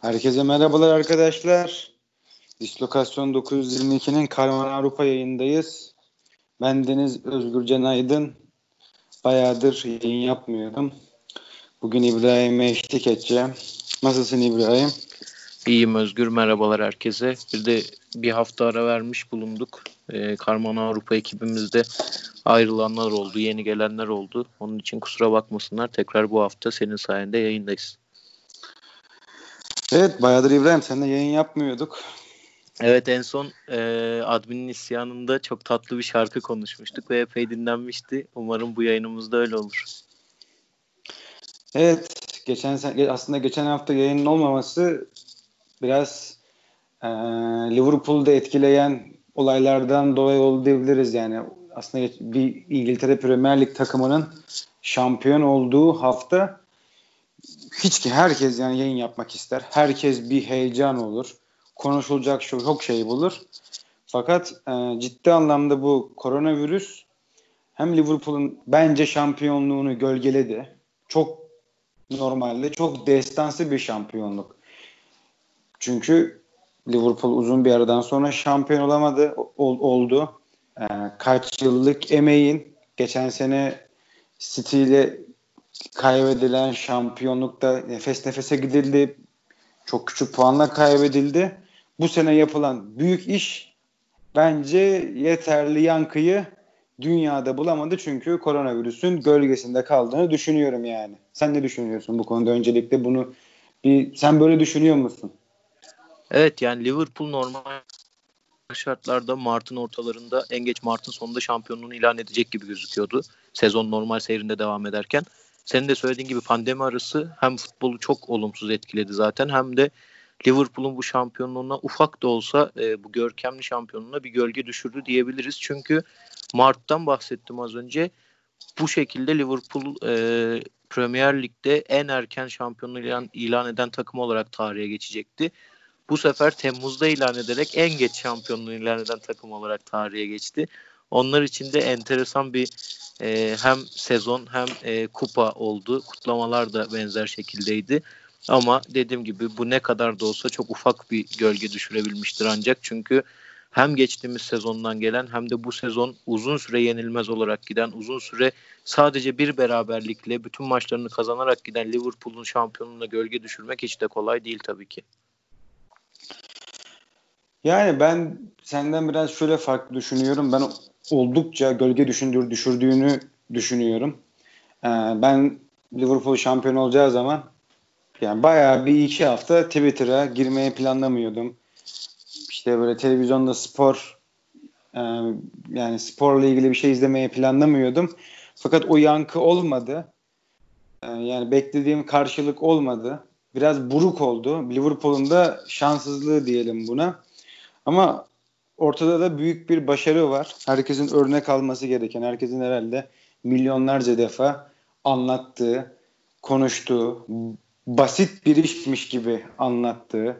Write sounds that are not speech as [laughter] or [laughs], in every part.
Herkese merhabalar arkadaşlar. Dislokasyon 922'nin Karman Avrupa yayındayız. Ben Deniz Özgürcan Aydın. Bayağıdır yayın yapmıyordum. Bugün İbrahim'e eşlik edeceğim. Nasılsın İbrahim? İyiyim Özgür. Merhabalar herkese. Bir de bir hafta ara vermiş bulunduk. Ee, Karman Avrupa ekibimizde ayrılanlar oldu, yeni gelenler oldu. Onun için kusura bakmasınlar. Tekrar bu hafta senin sayende yayındayız. Evet bayağıdır İbrahim seninle yayın yapmıyorduk. Evet en son e, adminin isyanında çok tatlı bir şarkı konuşmuştuk ve epey dinlenmişti. Umarım bu yayınımızda öyle olur. Evet geçen aslında geçen hafta yayının olmaması biraz e, Liverpool'da etkileyen olaylardan dolayı oldu diyebiliriz yani. Aslında bir İngiltere Premier Lig takımının şampiyon olduğu hafta hiç ki herkes yani yayın yapmak ister. Herkes bir heyecan olur. Konuşulacak çok şey bulur. Fakat e, ciddi anlamda bu koronavirüs hem Liverpool'un bence şampiyonluğunu gölgeledi. Çok normalde çok destansı bir şampiyonluk. Çünkü Liverpool uzun bir aradan sonra şampiyon olamadı ol, oldu. E, kaç yıllık emeğin geçen sene City ile kaybedilen şampiyonlukta nefes nefese gidildi. Çok küçük puanla kaybedildi. Bu sene yapılan büyük iş bence yeterli yankıyı dünyada bulamadı çünkü koronavirüsün gölgesinde kaldığını düşünüyorum yani. Sen ne düşünüyorsun bu konuda öncelikle bunu bir sen böyle düşünüyor musun? Evet yani Liverpool normal şartlarda Mart'ın ortalarında en geç Mart'ın sonunda şampiyonluğunu ilan edecek gibi gözüküyordu. Sezon normal seyrinde devam ederken. Senin de söylediğin gibi pandemi arası hem futbolu çok olumsuz etkiledi zaten hem de Liverpool'un bu şampiyonluğuna ufak da olsa e, bu görkemli şampiyonluğuna bir gölge düşürdü diyebiliriz. Çünkü Mart'tan bahsettim az önce. Bu şekilde Liverpool e, Premier Lig'de en erken şampiyonluğu ilan, ilan eden takım olarak tarihe geçecekti. Bu sefer Temmuz'da ilan ederek en geç şampiyonluğu ilan eden takım olarak tarihe geçti. Onlar için de enteresan bir e, hem sezon hem e, kupa oldu. Kutlamalar da benzer şekildeydi. Ama dediğim gibi bu ne kadar da olsa çok ufak bir gölge düşürebilmiştir ancak çünkü hem geçtiğimiz sezondan gelen hem de bu sezon uzun süre yenilmez olarak giden, uzun süre sadece bir beraberlikle bütün maçlarını kazanarak giden Liverpool'un şampiyonluğuna gölge düşürmek hiç de kolay değil tabii ki. Yani ben senden biraz şöyle farklı düşünüyorum. Ben oldukça gölge düşündür, düşürdüğünü düşünüyorum. Ee, ben Liverpool şampiyon olacağı zaman yani bayağı bir iki hafta Twitter'a girmeyi planlamıyordum. İşte böyle televizyonda spor e, yani sporla ilgili bir şey izlemeyi planlamıyordum. Fakat o yankı olmadı. E, yani beklediğim karşılık olmadı. Biraz buruk oldu. Liverpool'un da şanssızlığı diyelim buna. Ama ortada da büyük bir başarı var. Herkesin örnek alması gereken, herkesin herhalde milyonlarca defa anlattığı, konuştuğu, basit bir işmiş gibi anlattığı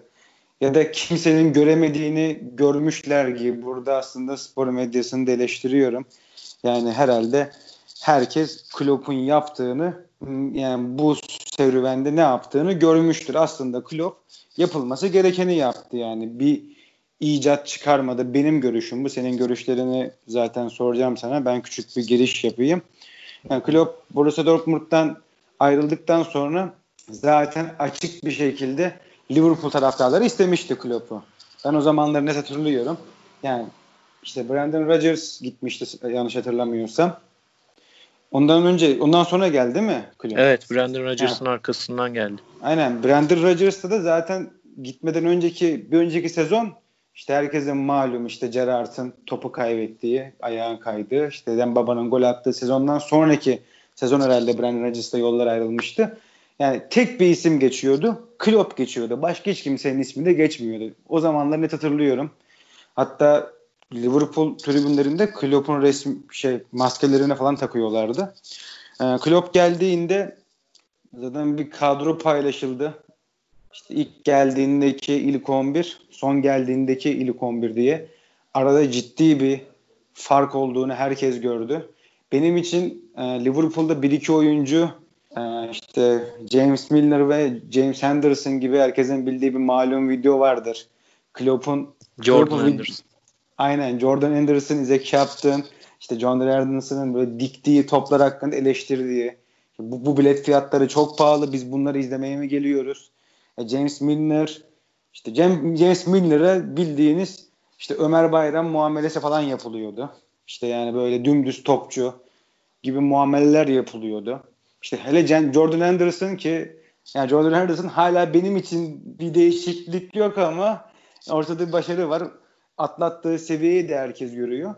ya da kimsenin göremediğini görmüşler gibi burada aslında spor medyasını da eleştiriyorum. Yani herhalde herkes Klopp'un yaptığını yani bu serüvende ne yaptığını görmüştür. Aslında Klopp yapılması gerekeni yaptı yani bir icat çıkarmadı. Benim görüşüm bu. Senin görüşlerini zaten soracağım sana. Ben küçük bir giriş yapayım. Yani Klopp Borussia Dortmund'dan ayrıldıktan sonra zaten açık bir şekilde Liverpool taraftarları istemişti Klopp'u. Ben o zamanları net hatırlıyorum. Yani işte Brandon Rodgers gitmişti yanlış hatırlamıyorsam. Ondan önce, ondan sonra geldi değil mi Klopp? Evet, Brandon Rodgers'ın yani. arkasından geldi. Aynen. Brandon Rodgers'ta da zaten gitmeden önceki bir önceki sezon işte herkesin malum işte Gerrard'ın topu kaybettiği, ayağın kaydı. İşte Den Baba'nın gol attığı sezondan sonraki sezon herhalde Brandon Rodgers'la yollar ayrılmıştı. Yani tek bir isim geçiyordu. Klopp geçiyordu. Başka hiç kimsenin ismi de geçmiyordu. O zamanlar net hatırlıyorum. Hatta Liverpool tribünlerinde Klopp'un resim şey maskelerine falan takıyorlardı. Ee, Klopp geldiğinde zaten bir kadro paylaşıldı. İşte ilk geldiğindeki ilk 11, son geldiğindeki ilk 11 diye arada ciddi bir fark olduğunu herkes gördü. Benim için e, Liverpool'da bir iki oyuncu Ee, işte James Milner ve James Henderson gibi herkesin bildiği bir malum video vardır. Klopp'un Jordan Klopp'un, Henderson. Aynen Jordan Henderson, Isaac Captain, işte John Henderson'ın böyle diktiği toplar hakkında eleştirdiği. Bu, bu bilet fiyatları çok pahalı. Biz bunları izlemeye mi geliyoruz? E, James Milner işte James Milner'e bildiğiniz işte Ömer Bayram muamelesi falan yapılıyordu. İşte yani böyle dümdüz topçu gibi muameleler yapılıyordu. İşte hele Jordan Henderson ki yani Jordan Henderson hala benim için bir değişiklik yok ama ortada bir başarı var. Atlattığı seviyeyi de herkes görüyor.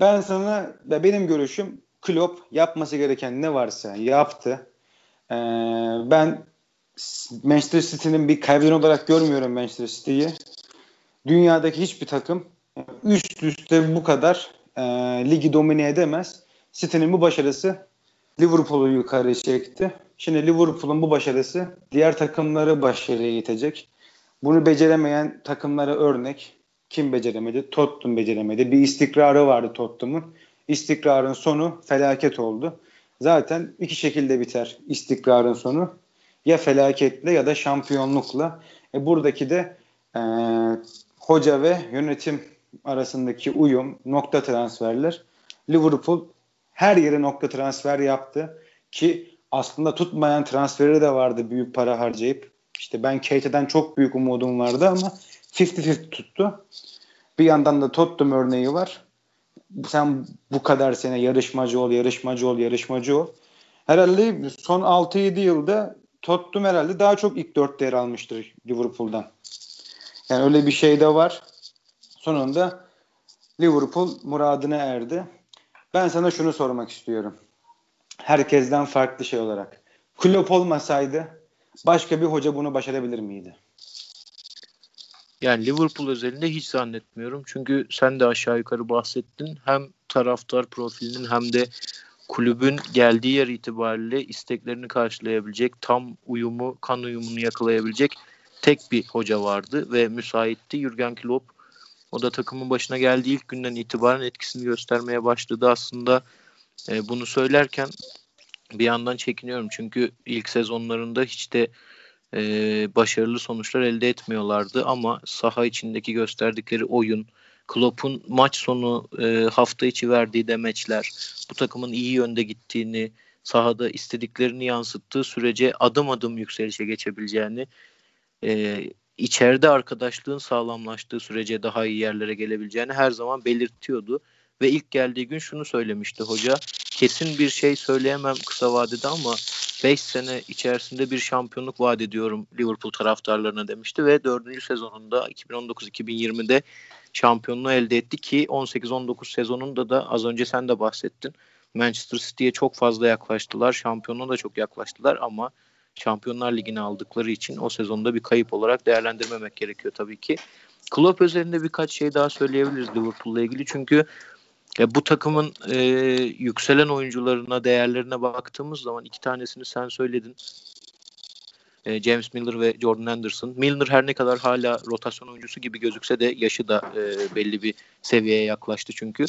Ben sana ve benim görüşüm Klopp yapması gereken ne varsa yaptı. Ee, ben Manchester City'nin bir kaybeden olarak görmüyorum Manchester City'yi. Dünyadaki hiçbir takım üst üste bu kadar e, ligi domine edemez. City'nin bu başarısı Liverpool'u yukarı çekti. Şimdi Liverpool'un bu başarısı diğer takımları başarıya itecek. Bunu beceremeyen takımlara örnek. Kim beceremedi? Tottenham beceremedi. Bir istikrarı vardı Tottenham'ın. İstikrarın sonu felaket oldu. Zaten iki şekilde biter istikrarın sonu. Ya felaketle ya da şampiyonlukla. E buradaki de e, hoca ve yönetim arasındaki uyum, nokta transferler. Liverpool her yere nokta transfer yaptı ki aslında tutmayan transferi de vardı büyük para harcayıp. İşte ben Keita'dan çok büyük umudum vardı ama 50-50 tuttu. Bir yandan da Tottenham örneği var. Sen bu kadar sene yarışmacı ol, yarışmacı ol, yarışmacı ol. Herhalde son 6-7 yılda Tottenham herhalde daha çok ilk dörtte yer almıştır Liverpool'dan. Yani öyle bir şey de var. Sonunda Liverpool muradına erdi. Ben sana şunu sormak istiyorum. Herkesten farklı şey olarak. Klopp olmasaydı başka bir hoca bunu başarabilir miydi? Yani Liverpool özelinde hiç zannetmiyorum. Çünkü sen de aşağı yukarı bahsettin. Hem taraftar profilinin hem de kulübün geldiği yer itibariyle isteklerini karşılayabilecek, tam uyumu, kan uyumunu yakalayabilecek tek bir hoca vardı ve müsaitti. Jurgen Klopp o da takımın başına geldiği ilk günden itibaren etkisini göstermeye başladı. Aslında e, bunu söylerken bir yandan çekiniyorum. Çünkü ilk sezonlarında hiç de e, başarılı sonuçlar elde etmiyorlardı. Ama saha içindeki gösterdikleri oyun, Klopp'un maç sonu e, hafta içi verdiği demeçler, bu takımın iyi yönde gittiğini, sahada istediklerini yansıttığı sürece adım adım yükselişe geçebileceğini e, içeride arkadaşlığın sağlamlaştığı sürece daha iyi yerlere gelebileceğini her zaman belirtiyordu. Ve ilk geldiği gün şunu söylemişti hoca. Kesin bir şey söyleyemem kısa vadede ama 5 sene içerisinde bir şampiyonluk vaat ediyorum Liverpool taraftarlarına demişti ve 4. sezonunda 2019-2020'de şampiyonluğu elde etti ki 18-19 sezonunda da az önce sen de bahsettin. Manchester City'ye çok fazla yaklaştılar. Şampiyonluğa da çok yaklaştılar ama Şampiyonlar Ligi'ni aldıkları için o sezonda bir kayıp olarak değerlendirmemek gerekiyor tabii ki. Klopp üzerinde birkaç şey daha söyleyebiliriz Liverpool'la ilgili. Çünkü ya bu takımın e, yükselen oyuncularına, değerlerine baktığımız zaman iki tanesini sen söyledin. E, James Miller ve Jordan Henderson. Milner her ne kadar hala rotasyon oyuncusu gibi gözükse de yaşı da e, belli bir seviyeye yaklaştı çünkü.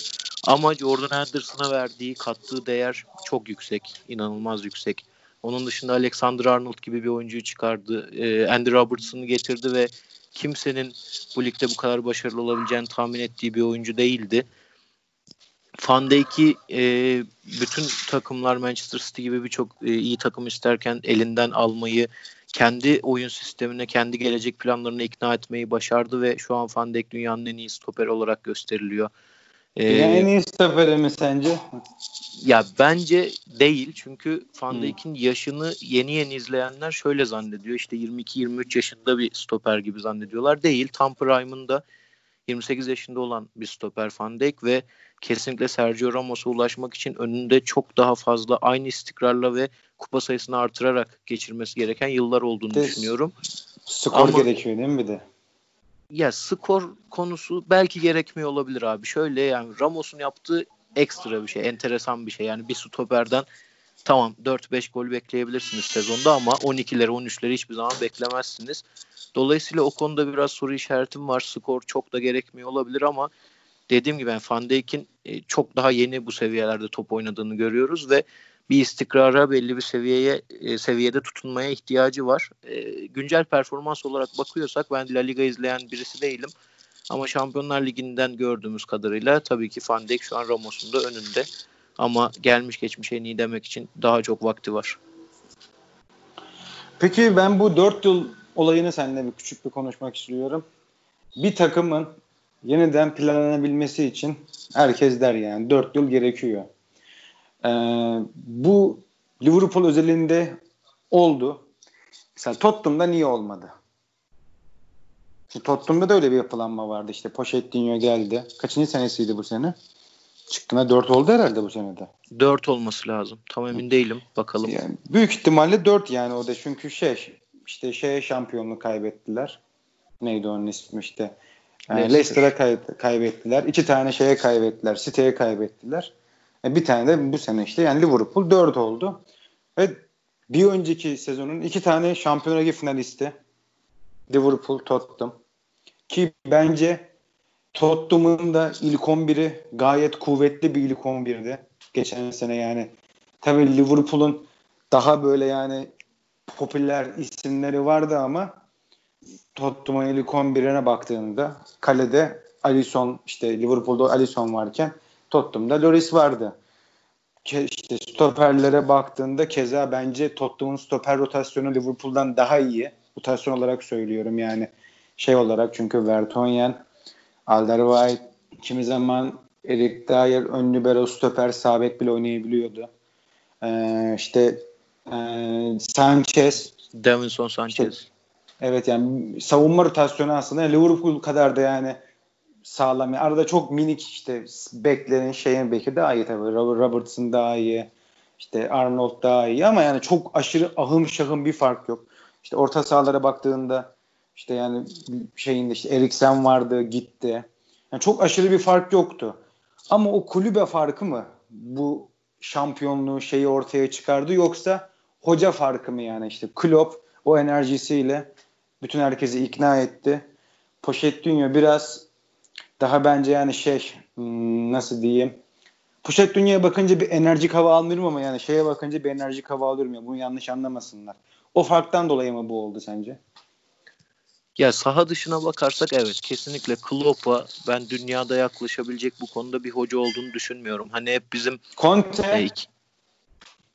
Ama Jordan Henderson'a verdiği, kattığı değer çok yüksek, inanılmaz yüksek. Onun dışında Alexander Arnold gibi bir oyuncuyu çıkardı. E, Andy Robertson'ı getirdi ve kimsenin bu ligde bu kadar başarılı olabileceğini tahmin ettiği bir oyuncu değildi. Van Dijk'i e, bütün takımlar Manchester City gibi birçok e, iyi takım isterken elinden almayı, kendi oyun sistemine, kendi gelecek planlarını ikna etmeyi başardı ve şu an Van Dijk dünyanın en iyi stoper olarak gösteriliyor. Ee, en iyi stoperi mi sence? Ya bence değil çünkü Van Dijk'in hmm. yaşını yeni yeni izleyenler şöyle zannediyor. İşte 22-23 yaşında bir stoper gibi zannediyorlar. Değil. Tam prime'ında 28 yaşında olan bir stoper Van Dijk ve kesinlikle Sergio Ramos'a ulaşmak için önünde çok daha fazla aynı istikrarla ve kupa sayısını artırarak geçirmesi gereken yıllar olduğunu de, düşünüyorum. Skor Ama, gerekiyor değil mi bir de? Ya skor konusu belki gerekmiyor olabilir abi. Şöyle yani Ramos'un yaptığı ekstra bir şey, enteresan bir şey. Yani bir stoperden tamam 4-5 gol bekleyebilirsiniz sezonda ama 12'leri 13'leri hiçbir zaman beklemezsiniz. Dolayısıyla o konuda biraz soru işaretim var. Skor çok da gerekmiyor olabilir ama dediğim gibi yani Van Dijk'in e, çok daha yeni bu seviyelerde top oynadığını görüyoruz ve bir istikrara belli bir seviyeye e, seviyede tutunmaya ihtiyacı var. E, güncel performans olarak bakıyorsak ben La Liga izleyen birisi değilim. Ama Şampiyonlar Ligi'nden gördüğümüz kadarıyla tabii ki Van Dijk şu an Ramos'un da önünde. Ama gelmiş geçmiş en iyi demek için daha çok vakti var. Peki ben bu 4 yıl olayını seninle bir küçük bir konuşmak istiyorum. Bir takımın yeniden planlanabilmesi için herkes der yani 4 yıl gerekiyor. Ee, bu Liverpool özelinde oldu. Mesela Tottenham'da niye olmadı? Şimdi Tottenham'da da öyle bir yapılanma vardı. İşte Pochettino geldi. Kaçıncı senesiydi bu sene? Çıktığına 4 oldu herhalde bu senede. 4 olması lazım. Tam emin değilim. Bakalım. Yani büyük ihtimalle 4 yani o da çünkü şey işte şeye şampiyonluğu kaybettiler. Neydi onun ismi işte. Yani Leicester. Leicester'a kay- kaybettiler. İki tane şeye kaybettiler. City'ye kaybettiler. E bir tane de bu sene işte yani Liverpool 4 oldu. Ve bir önceki sezonun iki tane Şampiyonlar Ligi finalisti Liverpool, Tottenham. Ki bence Tottenham'ın da ilk 11'i gayet kuvvetli bir ilk 11'di. Geçen sene yani. Tabii Liverpool'un daha böyle yani popüler isimleri vardı ama Tottenham'ın ilk 11'ine baktığında kalede Alisson işte Liverpool'da Alisson varken Tottenham'da Loris vardı. Ke, işte stoperlere baktığında keza bence Tottenham'ın stoper rotasyonu Liverpool'dan daha iyi. Rotasyon olarak söylüyorum yani şey olarak çünkü Vertonghen, Alderweireld kimi zaman Erik Dyer ön libero stoper sabek bile oynayabiliyordu. Ee, işte e, Sanchez Davinson Sanchez. Işte, evet yani savunma rotasyonu aslında Liverpool kadar da yani sağlam. Yani arada çok minik işte beklerin şeyin beki daha iyi tabii. Robertson daha iyi. İşte Arnold daha iyi ama yani çok aşırı ahım şahım bir fark yok. İşte orta sahalara baktığında işte yani şeyinde işte Eriksen vardı gitti. Yani çok aşırı bir fark yoktu. Ama o kulübe farkı mı bu şampiyonluğu şeyi ortaya çıkardı yoksa hoca farkı mı yani işte Klopp o enerjisiyle bütün herkesi ikna etti. Pochettino biraz daha bence yani şey hmm, nasıl diyeyim Pochettino'ya bakınca bir enerjik hava almıyorum ama yani şeye bakınca bir enerjik hava alıyorum ya bunu yanlış anlamasınlar. O farktan dolayı mı bu oldu sence? Ya saha dışına bakarsak evet kesinlikle Klopp'a ben dünyada yaklaşabilecek bu konuda bir hoca olduğunu düşünmüyorum. Hani hep bizim Conte e,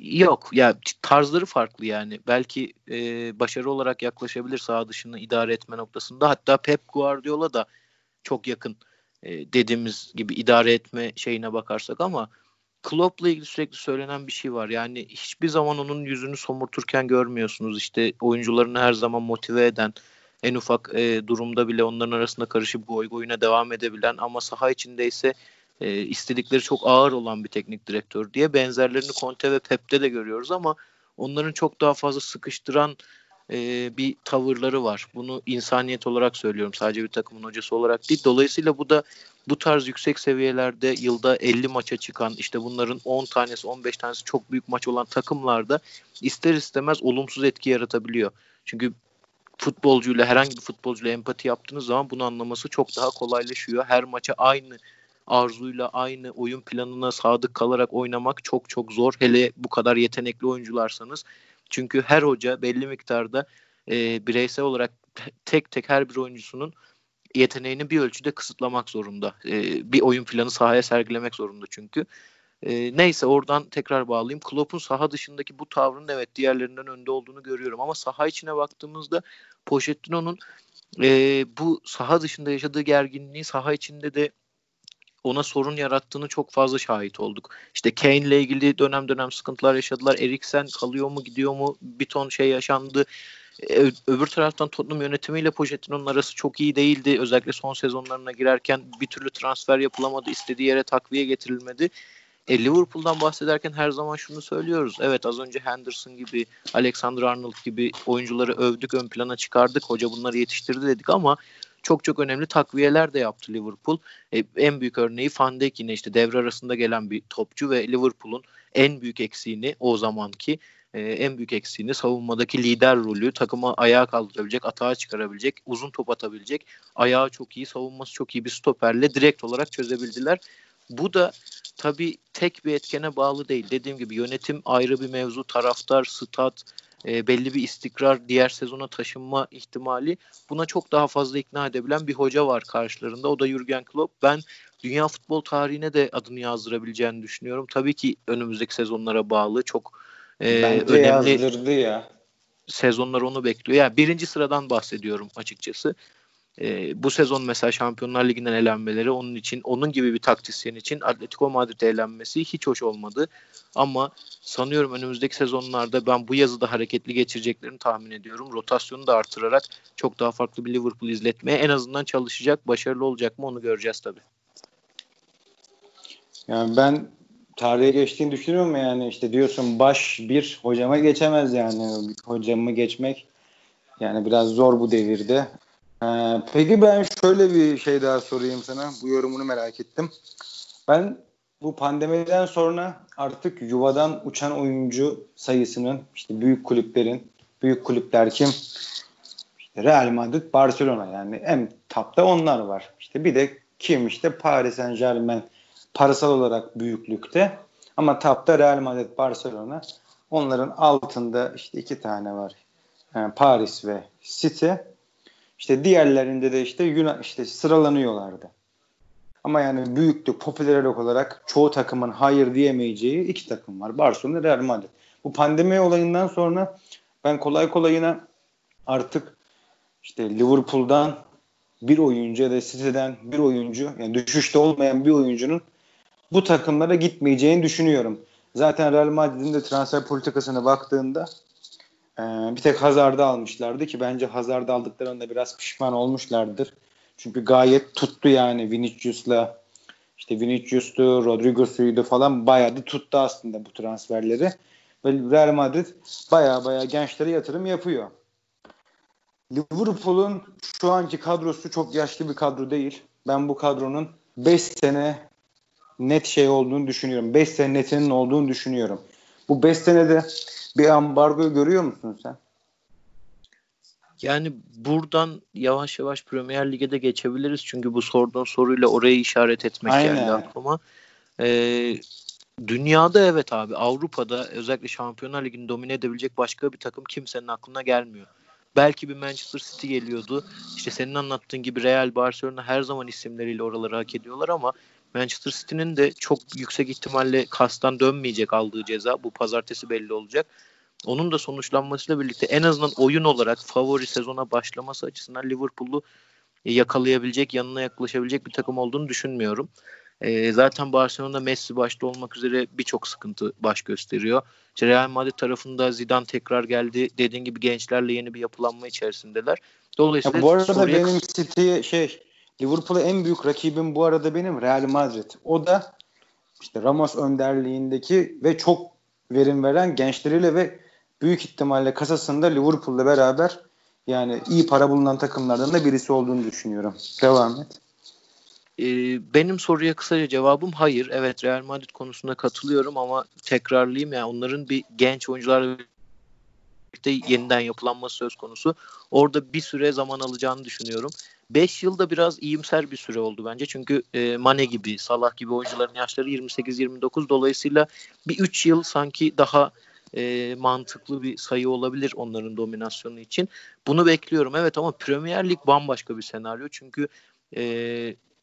yok ya tarzları farklı yani. Belki e, başarı olarak yaklaşabilir saha dışını idare etme noktasında. Hatta Pep Guardiola da çok yakın e, dediğimiz gibi idare etme şeyine bakarsak ama Klopp'la ilgili sürekli söylenen bir şey var. Yani hiçbir zaman onun yüzünü somurturken görmüyorsunuz. İşte oyuncularını her zaman motive eden, en ufak e, durumda bile onların arasında karışıp goy goyuna devam edebilen ama saha içindeyse e, istedikleri çok ağır olan bir teknik direktör diye benzerlerini Conte ve Pep'te de görüyoruz ama onların çok daha fazla sıkıştıran e, bir tavırları var. Bunu insaniyet olarak söylüyorum. Sadece bir takımın hocası olarak değil. Dolayısıyla bu da bu tarz yüksek seviyelerde yılda 50 maça çıkan işte bunların 10 tanesi 15 tanesi çok büyük maç olan takımlarda ister istemez olumsuz etki yaratabiliyor. Çünkü futbolcuyla herhangi bir futbolcuyla empati yaptığınız zaman bunu anlaması çok daha kolaylaşıyor. Her maça aynı arzuyla aynı oyun planına sadık kalarak oynamak çok çok zor. Hele bu kadar yetenekli oyuncularsanız. Çünkü her hoca belli miktarda e, bireysel olarak [laughs] tek tek her bir oyuncusunun yeteneğini bir ölçüde kısıtlamak zorunda. E, bir oyun planı sahaya sergilemek zorunda çünkü. E, neyse oradan tekrar bağlayayım. Klopp'un saha dışındaki bu tavrının evet diğerlerinden önde olduğunu görüyorum. Ama saha içine baktığımızda Pochettino'nun e, bu saha dışında yaşadığı gerginliği saha içinde de ona sorun yarattığını çok fazla şahit olduk. İşte Kane ile ilgili dönem dönem sıkıntılar yaşadılar. Eriksen kalıyor mu gidiyor mu bir ton şey yaşandı. Ö- öbür taraftan Tottenham yönetimiyle Pochettino'nun arası çok iyi değildi. Özellikle son sezonlarına girerken bir türlü transfer yapılamadı. istediği yere takviye getirilmedi. E, Liverpool'dan bahsederken her zaman şunu söylüyoruz. Evet az önce Henderson gibi, Alexander Arnold gibi oyuncuları övdük, ön plana çıkardık. Hoca bunları yetiştirdi dedik ama çok çok önemli takviyeler de yaptı Liverpool. E, en büyük örneği Van Dijk yine işte devre arasında gelen bir topçu ve Liverpool'un en büyük eksiğini o zamanki e, en büyük eksiğini savunmadaki lider rolü takımı ayağa kaldırabilecek, atağa çıkarabilecek, uzun top atabilecek, ayağı çok iyi, savunması çok iyi bir stoperle direkt olarak çözebildiler. Bu da tabii tek bir etkene bağlı değil. Dediğim gibi yönetim ayrı bir mevzu, taraftar, stat, e, belli bir istikrar diğer sezona taşınma ihtimali buna çok daha fazla ikna edebilen bir hoca var karşılarında. O da Jurgen Klopp. Ben dünya futbol tarihine de adını yazdırabileceğini düşünüyorum. Tabii ki önümüzdeki sezonlara bağlı. Çok e, Bence önemli yazdırdı ya. sezonlar onu bekliyor. Yani birinci sıradan bahsediyorum açıkçası e, bu sezon mesela Şampiyonlar Ligi'nden elenmeleri onun için onun gibi bir taktisyen için Atletico Madrid'e elenmesi hiç hoş olmadı. Ama sanıyorum önümüzdeki sezonlarda ben bu yazı da hareketli geçireceklerini tahmin ediyorum. Rotasyonu da artırarak çok daha farklı bir Liverpool izletmeye en azından çalışacak. Başarılı olacak mı onu göreceğiz tabii. Yani ben tarihe geçtiğini düşünüyorum yani işte diyorsun baş bir hocama geçemez yani hocamı geçmek yani biraz zor bu devirde. Ee, peki ben şöyle bir şey daha sorayım sana. Bu yorumunu merak ettim. Ben bu pandemiden sonra artık yuvadan uçan oyuncu sayısının işte büyük kulüplerin, büyük kulüpler kim? İşte Real Madrid, Barcelona yani en tapta onlar var. İşte bir de kim işte Paris Saint Germain parasal olarak büyüklükte ama tapta Real Madrid, Barcelona. Onların altında işte iki tane var. Yani Paris ve City. İşte diğerlerinde de işte Yunan işte sıralanıyorlardı. Ama yani büyüklük, popülerlik olarak çoğu takımın hayır diyemeyeceği iki takım var. Barcelona, Real Madrid. Bu pandemi olayından sonra ben kolay kolayına artık işte Liverpool'dan bir oyuncu ya da City'den bir oyuncu yani düşüşte olmayan bir oyuncunun bu takımlara gitmeyeceğini düşünüyorum. Zaten Real Madrid'in de transfer politikasına baktığında ee, bir tek Hazard'ı almışlardı ki bence Hazard'ı aldıklarında biraz pişman olmuşlardır. Çünkü gayet tuttu yani Vinicius'la işte Vinicius'tu, Rodrigo'suydu falan bayağı da tuttu aslında bu transferleri. Ve Real Madrid bayağı bayağı gençlere yatırım yapıyor. Liverpool'un şu anki kadrosu çok yaşlı bir kadro değil. Ben bu kadronun 5 sene net şey olduğunu düşünüyorum. 5 sene netinin olduğunu düşünüyorum. Bu 5 senede bir ambargo görüyor musun sen? Yani buradan yavaş yavaş Premier Lig'e de geçebiliriz. Çünkü bu sorduğun soruyla oraya işaret etmek Aynen. geldi aklıma. Ee, dünyada evet abi Avrupa'da özellikle Şampiyonlar Ligi'ni domine edebilecek başka bir takım kimsenin aklına gelmiyor. Belki bir Manchester City geliyordu. İşte senin anlattığın gibi Real, Barcelona her zaman isimleriyle oraları hak ediyorlar ama Manchester City'nin de çok yüksek ihtimalle kastan dönmeyecek aldığı ceza. Bu pazartesi belli olacak. Onun da sonuçlanmasıyla birlikte en azından oyun olarak favori sezona başlaması açısından Liverpool'u yakalayabilecek, yanına yaklaşabilecek bir takım olduğunu düşünmüyorum. E, zaten Barcelona Messi başta olmak üzere birçok sıkıntı baş gösteriyor. İşte Real Madrid tarafında Zidane tekrar geldi. Dediğin gibi gençlerle yeni bir yapılanma içerisindeler. Dolayısıyla ya bu arada soruya... benim City'ye şey Liverpool'a en büyük rakibim bu arada benim Real Madrid. O da işte Ramos önderliğindeki ve çok verim veren gençleriyle ve büyük ihtimalle kasasında Liverpool'la beraber yani iyi para bulunan takımlardan da birisi olduğunu düşünüyorum. Devam et. Ee, benim soruya kısaca cevabım hayır. Evet Real Madrid konusunda katılıyorum ama tekrarlayayım yani onların bir genç oyuncularla birlikte yeniden yapılanması söz konusu. Orada bir süre zaman alacağını düşünüyorum. 5 yılda biraz iyimser bir süre oldu bence. Çünkü e, Mane gibi, Salah gibi oyuncuların yaşları 28-29 dolayısıyla bir 3 yıl sanki daha e, mantıklı bir sayı olabilir onların dominasyonu için. Bunu bekliyorum. Evet ama Premier Lig bambaşka bir senaryo. Çünkü e,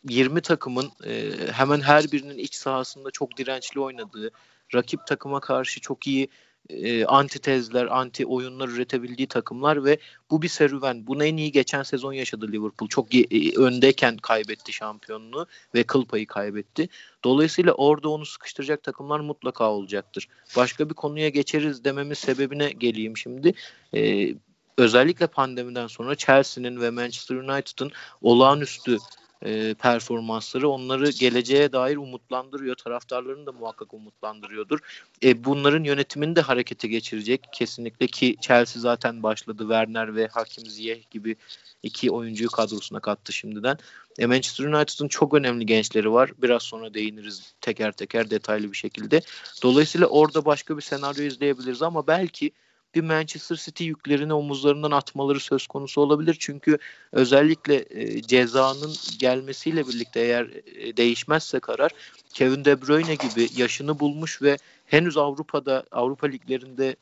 20 takımın e, hemen her birinin iç sahasında çok dirençli oynadığı, rakip takıma karşı çok iyi e, anti anti oyunlar üretebildiği takımlar ve bu bir serüven. Bunu en iyi geçen sezon yaşadı Liverpool. Çok e, öndeyken kaybetti şampiyonluğu ve kıl payı kaybetti. Dolayısıyla orada onu sıkıştıracak takımlar mutlaka olacaktır. Başka bir konuya geçeriz dememin sebebine geleyim şimdi. E, özellikle pandemiden sonra Chelsea'nin ve Manchester United'ın olağanüstü e, performansları onları geleceğe dair umutlandırıyor. Taraftarlarını da muhakkak umutlandırıyordur. E, bunların yönetimini de harekete geçirecek kesinlikle ki Chelsea zaten başladı. Werner ve Hakim Ziyech gibi iki oyuncuyu kadrosuna kattı şimdiden. E, Manchester United'ın çok önemli gençleri var. Biraz sonra değiniriz teker teker detaylı bir şekilde. Dolayısıyla orada başka bir senaryo izleyebiliriz ama belki bir Manchester City yüklerini omuzlarından atmaları söz konusu olabilir. Çünkü özellikle e, cezanın gelmesiyle birlikte eğer e, değişmezse karar Kevin De Bruyne gibi yaşını bulmuş ve henüz Avrupa'da Avrupa liglerinde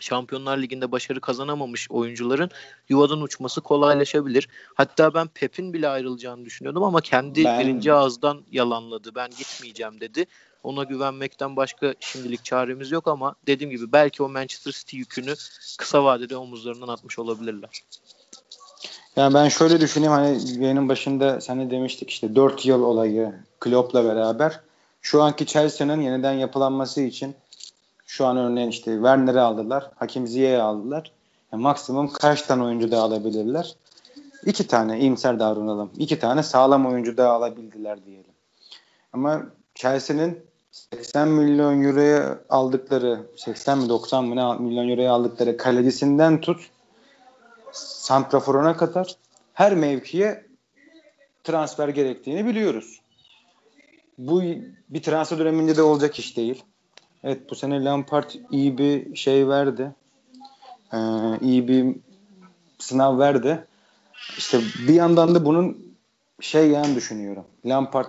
Şampiyonlar Ligi'nde başarı kazanamamış oyuncuların yuvadan uçması kolaylaşabilir. Hatta ben Pep'in bile ayrılacağını düşünüyordum ama kendi ben... birinci ağızdan yalanladı. Ben gitmeyeceğim dedi. Ona güvenmekten başka şimdilik çaremiz yok ama dediğim gibi belki o Manchester City yükünü kısa vadede omuzlarından atmış olabilirler. Yani ben şöyle düşüneyim hani yayının başında sen demiştik işte 4 yıl olayı Klopp'la beraber. Şu anki Chelsea'nin yeniden yapılanması için şu an örneğin işte Werner'i aldılar. Hakim Ziyech'i aldılar. Yani maksimum kaç tane oyuncu daha alabilirler? İki tane iyimser davranalım. İki tane sağlam oyuncu daha alabildiler diyelim. Ama Chelsea'nin 80 milyon euroya aldıkları 80 mi 90 mı ne milyon euroya aldıkları kalecisinden tut santraforuna kadar her mevkiye transfer gerektiğini biliyoruz. Bu bir transfer döneminde de olacak iş değil. Evet bu sene Lampard iyi bir şey verdi. Ee, iyi bir sınav verdi. İşte bir yandan da bunun şey yani düşünüyorum. Lampard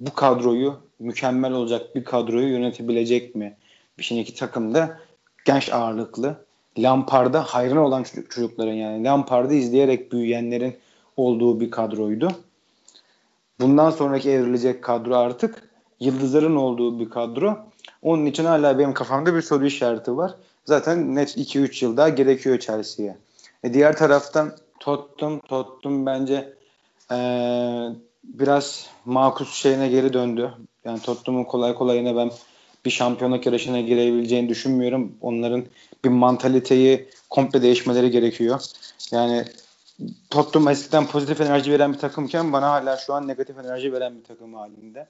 bu kadroyu mükemmel olacak bir kadroyu yönetebilecek mi? Bir şimdiki takımda genç ağırlıklı. Lampard'a hayran olan çocukların yani Lampard'ı izleyerek büyüyenlerin olduğu bir kadroydu. Bundan sonraki evrilecek kadro artık yıldızların olduğu bir kadro. Onun için hala benim kafamda bir soru işareti var. Zaten net 2-3 yıl daha gerekiyor Chelsea'ye. E diğer taraftan Tottenham, Tottenham bence ee, biraz makus şeyine geri döndü. Yani Tottenham'ın kolay kolay yine ben bir şampiyonluk yarışına girebileceğini düşünmüyorum. Onların bir mantaliteyi komple değişmeleri gerekiyor. Yani Tottenham eskiden pozitif enerji veren bir takımken bana hala şu an negatif enerji veren bir takım halinde.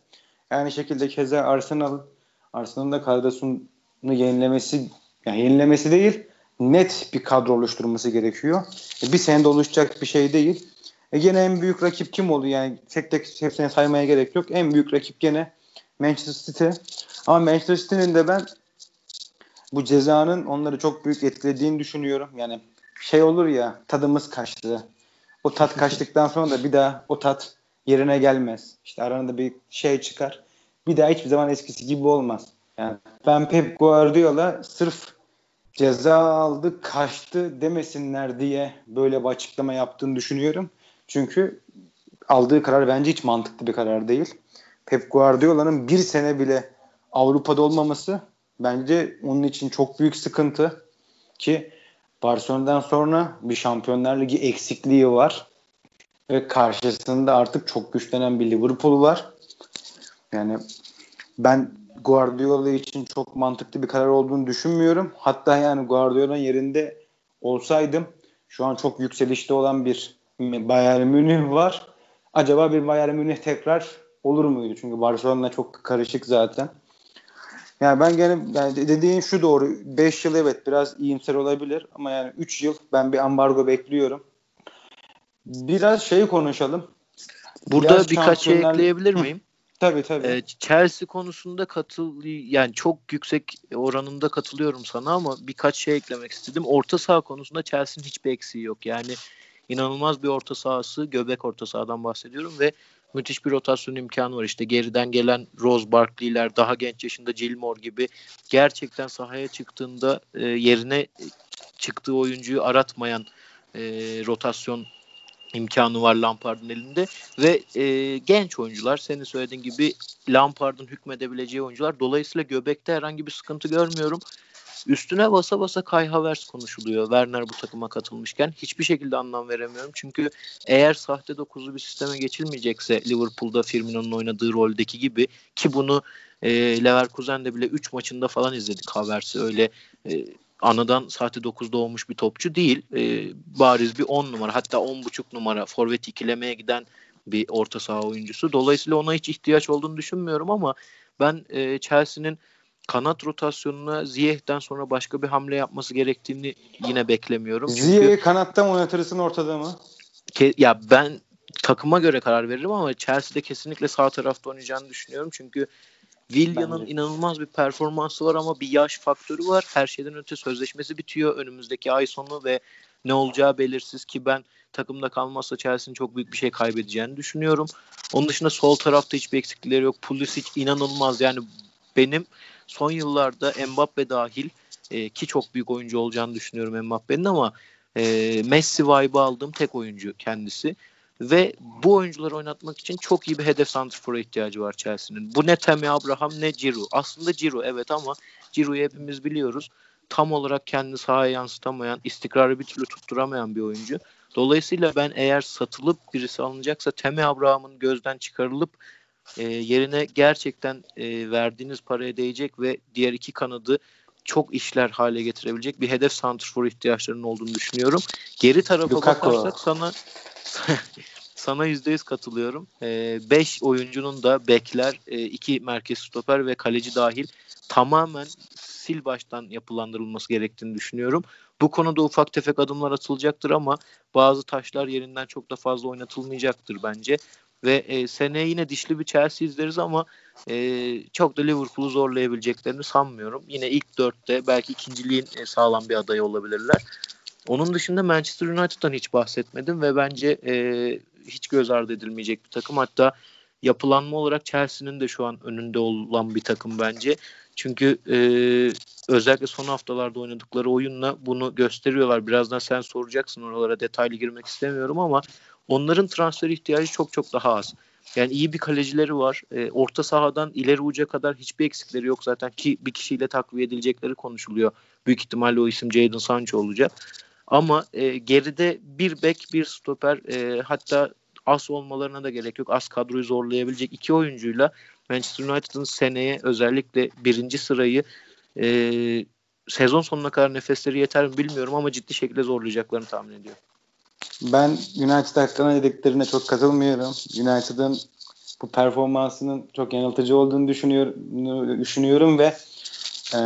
Yani şekilde keza Arsenal Arsenal'ın da kadrosunu yenilemesi yani yenilemesi değil net bir kadro oluşturması gerekiyor. E, bir senede oluşacak bir şey değil. E gene en büyük rakip kim oldu? Yani tek tek hepsini saymaya gerek yok. En büyük rakip gene Manchester City. Ama Manchester City'nin de ben bu cezanın onları çok büyük etkilediğini düşünüyorum. Yani şey olur ya tadımız kaçtı. O tat kaçtıktan sonra da bir daha o tat yerine gelmez. İşte aranda bir şey çıkar. Bir daha hiçbir zaman eskisi gibi olmaz. Yani ben Pep Guardiola sırf ceza aldı, kaçtı demesinler diye böyle bir açıklama yaptığını düşünüyorum. Çünkü aldığı karar bence hiç mantıklı bir karar değil. Pep Guardiola'nın bir sene bile Avrupa'da olmaması bence onun için çok büyük sıkıntı ki Barcelona'dan sonra bir Şampiyonlar Ligi eksikliği var ve karşısında artık çok güçlenen bir Liverpool var. Yani ben Guardiola için çok mantıklı bir karar olduğunu düşünmüyorum. Hatta yani Guardiola'nın yerinde olsaydım şu an çok yükselişte olan bir Bayern Münih var. Acaba bir Bayern Münih tekrar olur muydu? Çünkü Barcelona çok karışık zaten. Yani ben gene yani dediğin şu doğru. 5 yıl evet biraz iyimser olabilir ama yani 3 yıl ben bir ambargo bekliyorum. Biraz şeyi konuşalım. Burada biraz birkaç şey ekleyebilir miyim? Tabii tabii. Ee, Chelsea konusunda katıl yani çok yüksek oranında katılıyorum sana ama birkaç şey eklemek istedim. Orta saha konusunda Chelsea'nin hiçbir eksiği yok. Yani inanılmaz bir orta sahası, göbek orta sahadan bahsediyorum ve müthiş bir rotasyon imkanı var. İşte geriden gelen Rose Barkley'ler, daha genç yaşında Gilmore gibi gerçekten sahaya çıktığında e, yerine çıktığı oyuncuyu aratmayan e, rotasyon imkanı var Lampard'ın elinde ve e, genç oyuncular senin söylediğin gibi Lampard'ın hükmedebileceği oyuncular. Dolayısıyla göbekte herhangi bir sıkıntı görmüyorum. Üstüne basa basa Kai Havertz konuşuluyor. Werner bu takıma katılmışken hiçbir şekilde anlam veremiyorum. Çünkü eğer sahte dokuzlu bir sisteme geçilmeyecekse Liverpool'da Firmino'nun oynadığı roldeki gibi ki bunu e, Leverkusen'de bile 3 maçında falan izledik Havertz'i öyle e, anadan sahte 9 doğmuş bir topçu değil. E, bariz bir 10 numara hatta 10.5 numara forvet ikilemeye giden bir orta saha oyuncusu. Dolayısıyla ona hiç ihtiyaç olduğunu düşünmüyorum ama ben e, Chelsea'nin kanat rotasyonuna Ziyeh'den sonra başka bir hamle yapması gerektiğini yine beklemiyorum. Ziyeh'i kanatta mı oynatırsın ortada mı? Ke- ya ben takıma göre karar veririm ama Chelsea'de kesinlikle sağ tarafta oynayacağını düşünüyorum. Çünkü Willian'ın inanılmaz bir performansı var ama bir yaş faktörü var. Her şeyden öte sözleşmesi bitiyor önümüzdeki ay sonu ve ne olacağı belirsiz ki ben takımda kalmazsa Chelsea'nin çok büyük bir şey kaybedeceğini düşünüyorum. Onun dışında sol tarafta hiçbir eksiklikleri yok. Pulisic inanılmaz yani benim son yıllarda Mbappe dahil e, ki çok büyük oyuncu olacağını düşünüyorum Mbappe'nin ama e, Messi vibe aldığım tek oyuncu kendisi. Ve bu oyuncuları oynatmak için çok iyi bir hedef santrfora ihtiyacı var Chelsea'nin. Bu ne Temi Abraham ne Giroud. Aslında Giroud evet ama Giroud'u hepimiz biliyoruz. Tam olarak kendini sahaya yansıtamayan, istikrarı bir türlü tutturamayan bir oyuncu. Dolayısıyla ben eğer satılıp birisi alınacaksa Temi Abraham'ın gözden çıkarılıp e, yerine gerçekten e, verdiğiniz paraya değecek ve diğer iki kanadı çok işler hale getirebilecek bir hedef santrfor ihtiyaçlarının olduğunu düşünüyorum. Geri tarafa Lukaku. bakarsak sana [laughs] sana %100 katılıyorum. 5 ee, oyuncunun da bekler, 2 e, merkez stoper ve kaleci dahil tamamen sil baştan yapılandırılması gerektiğini düşünüyorum. Bu konuda ufak tefek adımlar atılacaktır ama bazı taşlar yerinden çok da fazla oynatılmayacaktır bence. Ve e, seneye yine dişli bir Chelsea izleriz ama e, çok da Liverpool'u zorlayabileceklerini sanmıyorum. Yine ilk dörtte belki ikinciliğin e, sağlam bir adayı olabilirler. Onun dışında Manchester United'dan hiç bahsetmedim ve bence e, hiç göz ardı edilmeyecek bir takım. Hatta yapılanma olarak Chelsea'nin de şu an önünde olan bir takım bence. Çünkü e, özellikle son haftalarda oynadıkları oyunla bunu gösteriyorlar. Birazdan sen soracaksın oralara detaylı girmek istemiyorum ama onların transfer ihtiyacı çok çok daha az. Yani iyi bir kalecileri var. E, orta sahadan ileri uca kadar hiçbir eksikleri yok zaten ki bir kişiyle takviye edilecekleri konuşuluyor. Büyük ihtimalle o isim Jadon Sancho olacak. Ama e, geride bir bek, bir stoper e, hatta as olmalarına da gerek yok. Az kadroyu zorlayabilecek iki oyuncuyla Manchester United'ın seneye özellikle birinci sırayı e, sezon sonuna kadar nefesleri yeter mi bilmiyorum ama ciddi şekilde zorlayacaklarını tahmin ediyorum. Ben United hakkında dediklerine çok katılmıyorum. United'ın bu performansının çok yanıltıcı olduğunu düşünüyorum, düşünüyorum ve e,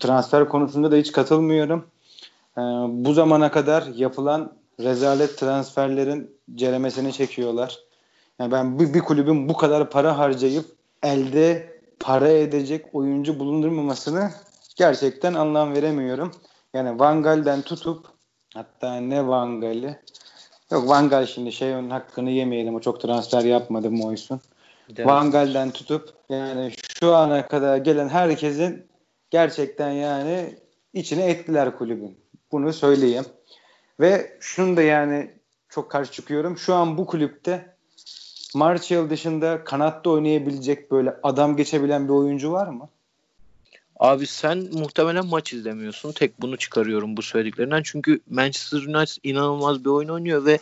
transfer konusunda da hiç katılmıyorum. E, bu zamana kadar yapılan rezalet transferlerin ceremesini çekiyorlar. Yani ben bir, bir kulübün bu kadar para harcayıp elde para edecek oyuncu bulundurmamasını gerçekten anlam veremiyorum. Yani Van Gaal'den tutup hatta ne Van Gaal'i yok Van Gaal şimdi şey onun hakkını yemeyelim o çok transfer yapmadı Moyes'un. Van Gaal'den tutup yani şu ana kadar gelen herkesin gerçekten yani içine ettiler kulübün. Bunu söyleyeyim. Ve şunu da yani çok karşı çıkıyorum. Şu an bu kulüpte Martial dışında kanatta oynayabilecek böyle adam geçebilen bir oyuncu var mı? Abi sen muhtemelen maç izlemiyorsun. Tek bunu çıkarıyorum bu söylediklerinden. Çünkü Manchester United inanılmaz bir oyun oynuyor ve